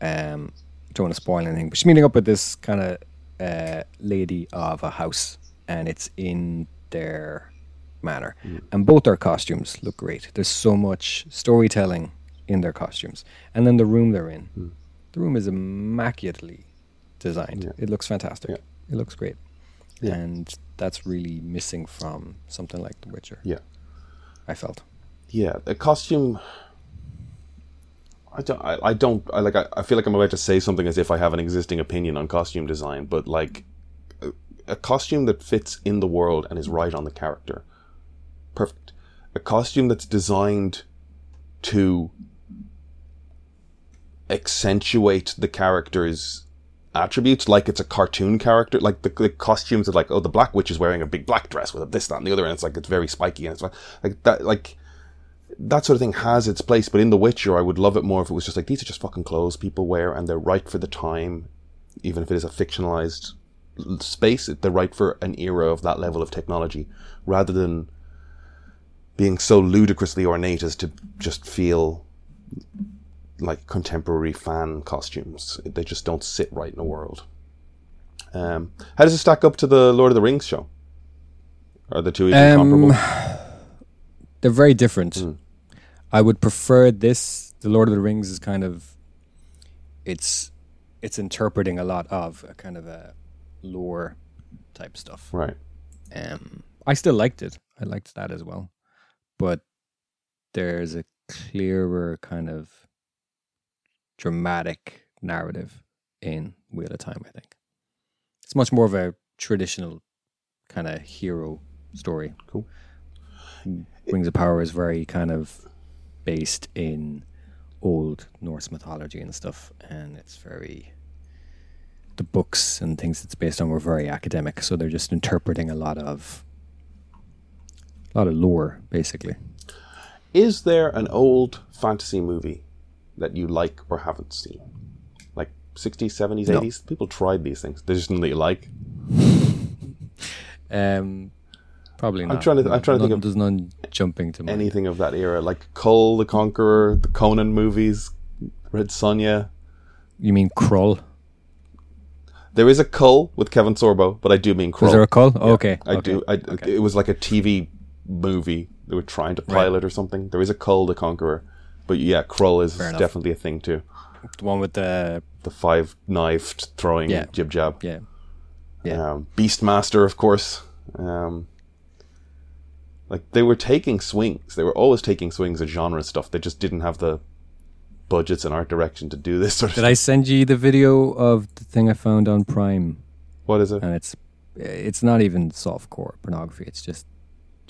Um, don't want to spoil anything, but she's meeting up with this kind of uh, lady of a house, and it's in their manor, and both their costumes look great. There's so much storytelling in their costumes, and then the room they're in, hmm. the room is immaculately designed. Yeah. It looks fantastic. Yeah. It looks great, Yeah. and that's really missing from something like The Witcher. Yeah, I felt. yeah. The costume. I don't. I, I don't. I like. I, I feel like I'm about to say something as if I have an existing opinion on costume design, but like a, a costume that fits in the world and is hmm. right on the character, perfect. A costume that's designed to accentuate the character's attributes, like it's a cartoon character. Like the, the costumes are like, oh, the Black Witch is wearing a big black dress with a this, that, and the other, and it's like it's very spiky and it's like, like that, like that sort of thing has its place. But in The Witcher, I would love it more if it was just like these are just fucking clothes people wear, and they're right for the time, even if it is a fictionalized space. They're right for an era of that level of technology, rather than being so ludicrously ornate as to just feel like contemporary fan costumes. They just don't sit right in the world. Um, how does it stack up to the Lord of the Rings show? Are the two even Um, comparable? They're very different. Hmm. I would prefer this. The Lord of the Rings is kind of, it's, it's interpreting a lot of a kind of a lore type stuff. Right. Um, I still liked it. I liked that as well, but there's a clearer kind of dramatic narrative in Wheel of Time. I think it's much more of a traditional kind of hero story. Cool. Rings of Power is very kind of based in old Norse mythology and stuff, and it's very the books and things it's based on were very academic, so they're just interpreting a lot of a lot of lore, basically. Is there an old fantasy movie that you like or haven't seen? Like 60s, 70s, No. 80s? People tried these things. There's just that you like. Um, probably not. trying to- I'm trying to think None- of There's none jumping to mind. Anything of that era. Like Kull the Conqueror, the Conan movies, Red Sonja. You mean Krull? There is a Kull with Kevin Sorbo, but I do mean Krull. Was there a Kull? Oh, okay, I okay, do. I, okay. It was like a TV movie. They were trying to pilot or something. There is a Kull the Conqueror. But yeah, Krull is definitely a thing too. The one with the The five knifed throwing Yeah. jib jab. yeah, yeah. Um, Beastmaster, of course. Um, like they were taking swings. They were always taking swings at genre stuff. They just didn't have the budgets and art direction to do this sort of Did I send you the video of the thing I found on Prime? What is it? And it's it's not even softcore pornography. It's just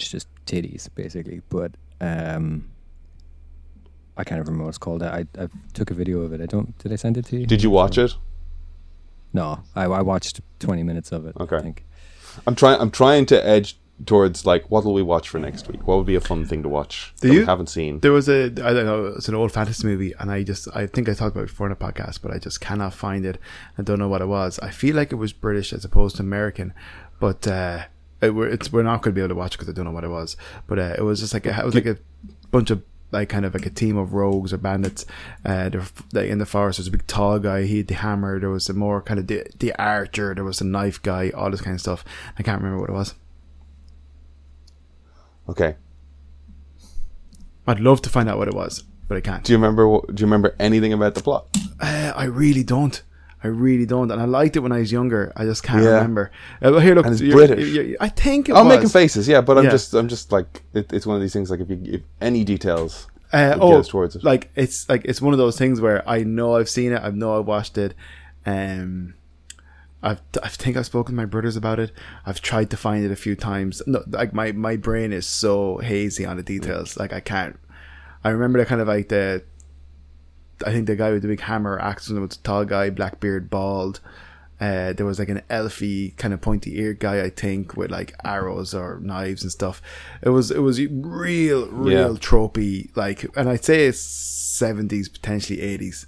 it's just titties basically. But um, I can't remember what it's called. I I took a video of it. I don't. Did I send it to you? Did you watch it? No, I, I watched twenty minutes of it. Okay. I think. I'm trying. I'm trying to edge towards like what will we watch for next week? What would be a fun thing to watch Do that we you? haven't seen? There was a I don't know it's an old fantasy movie and I just I think I talked about it before in a podcast but I just cannot find it I don't know what it was I feel like it was British as opposed to American but uh it, we're it's we're not going to be able to watch because I don't know what it was but uh, it was just like a, it was like a bunch of like kind of like a team of rogues or bandits uh they're like in the forest there's a big tall guy he had the hammer there was a more kind of the, the archer there was a knife guy all this kind of stuff I can't remember what it was Okay. I'd love to find out what it was but I can't Do you remember? Do you remember anything about the plot? Uh, I really don't. I really don't, and I liked it when I was younger. I just can't Yeah. remember. Uh, here, look, And it's you're- British. you're- I think it I'm was. making faces, yeah, but I'm Yeah. just, I'm just like, it, it's one of these things. Like if you, if any details, Uh, oh, towards it. like it's like it's one of those things where I know I've seen it. I know I've watched it. Um, I've I think I've spoken to my brothers about it. I've tried to find it a few times. No, like my my brain is so hazy on the details. Like I can't. I remember the kind of like the. I think the guy with the big hammer acts was a tall guy, black beard, bald. Uh, there was like an elfy kind of pointy eared guy, I think, with like arrows or knives and stuff. It was it was real, real Yeah. tropey, like, and I'd say it's seventies, potentially eighties.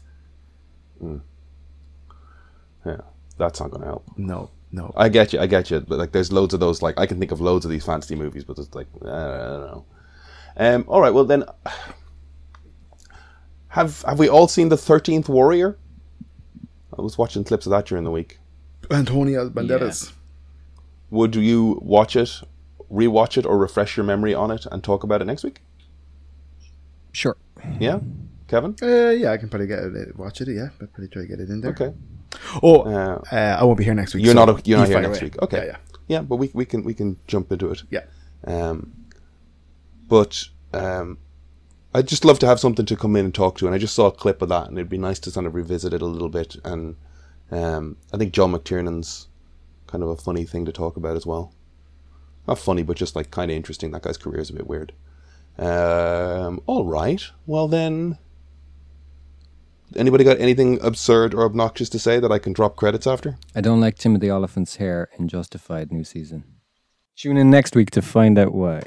Yeah, that's not going to help. No, no. I get you, I get you. But like, there's loads of those. Like, I can think of loads of these fantasy movies, but it's like, I don't know. Um, all right, well then, have have we all seen the Thirteenth Warrior? I was watching clips of that during the week. Antonio Banderas. Would you watch it, rewatch it, or refresh your memory on it and talk about it next week? Sure. Yeah, Kevin. Uh, yeah, I can probably get it, watch it. Yeah, I'll probably try to get it in there. Okay. Oh, Uh, uh, I won't be here next week. You're so not you're not here next away. week. Okay. Yeah, yeah, Yeah, but we we can we can jump into it. yeah. Um, but um, I'd just love to have something to come in and talk to, and I just saw a clip of that, and it'd be nice to kind of revisit it a little bit. And um, I think John McTiernan's kind of a funny thing to talk about as well. Not funny, but just like kind of interesting. That guy's career is a bit weird. Um, all right. Well then, anybody got anything absurd or obnoxious to say that I can drop credits after? I don't like Timothy Olyphant's hair in Justified new season. Tune in next week to find out why.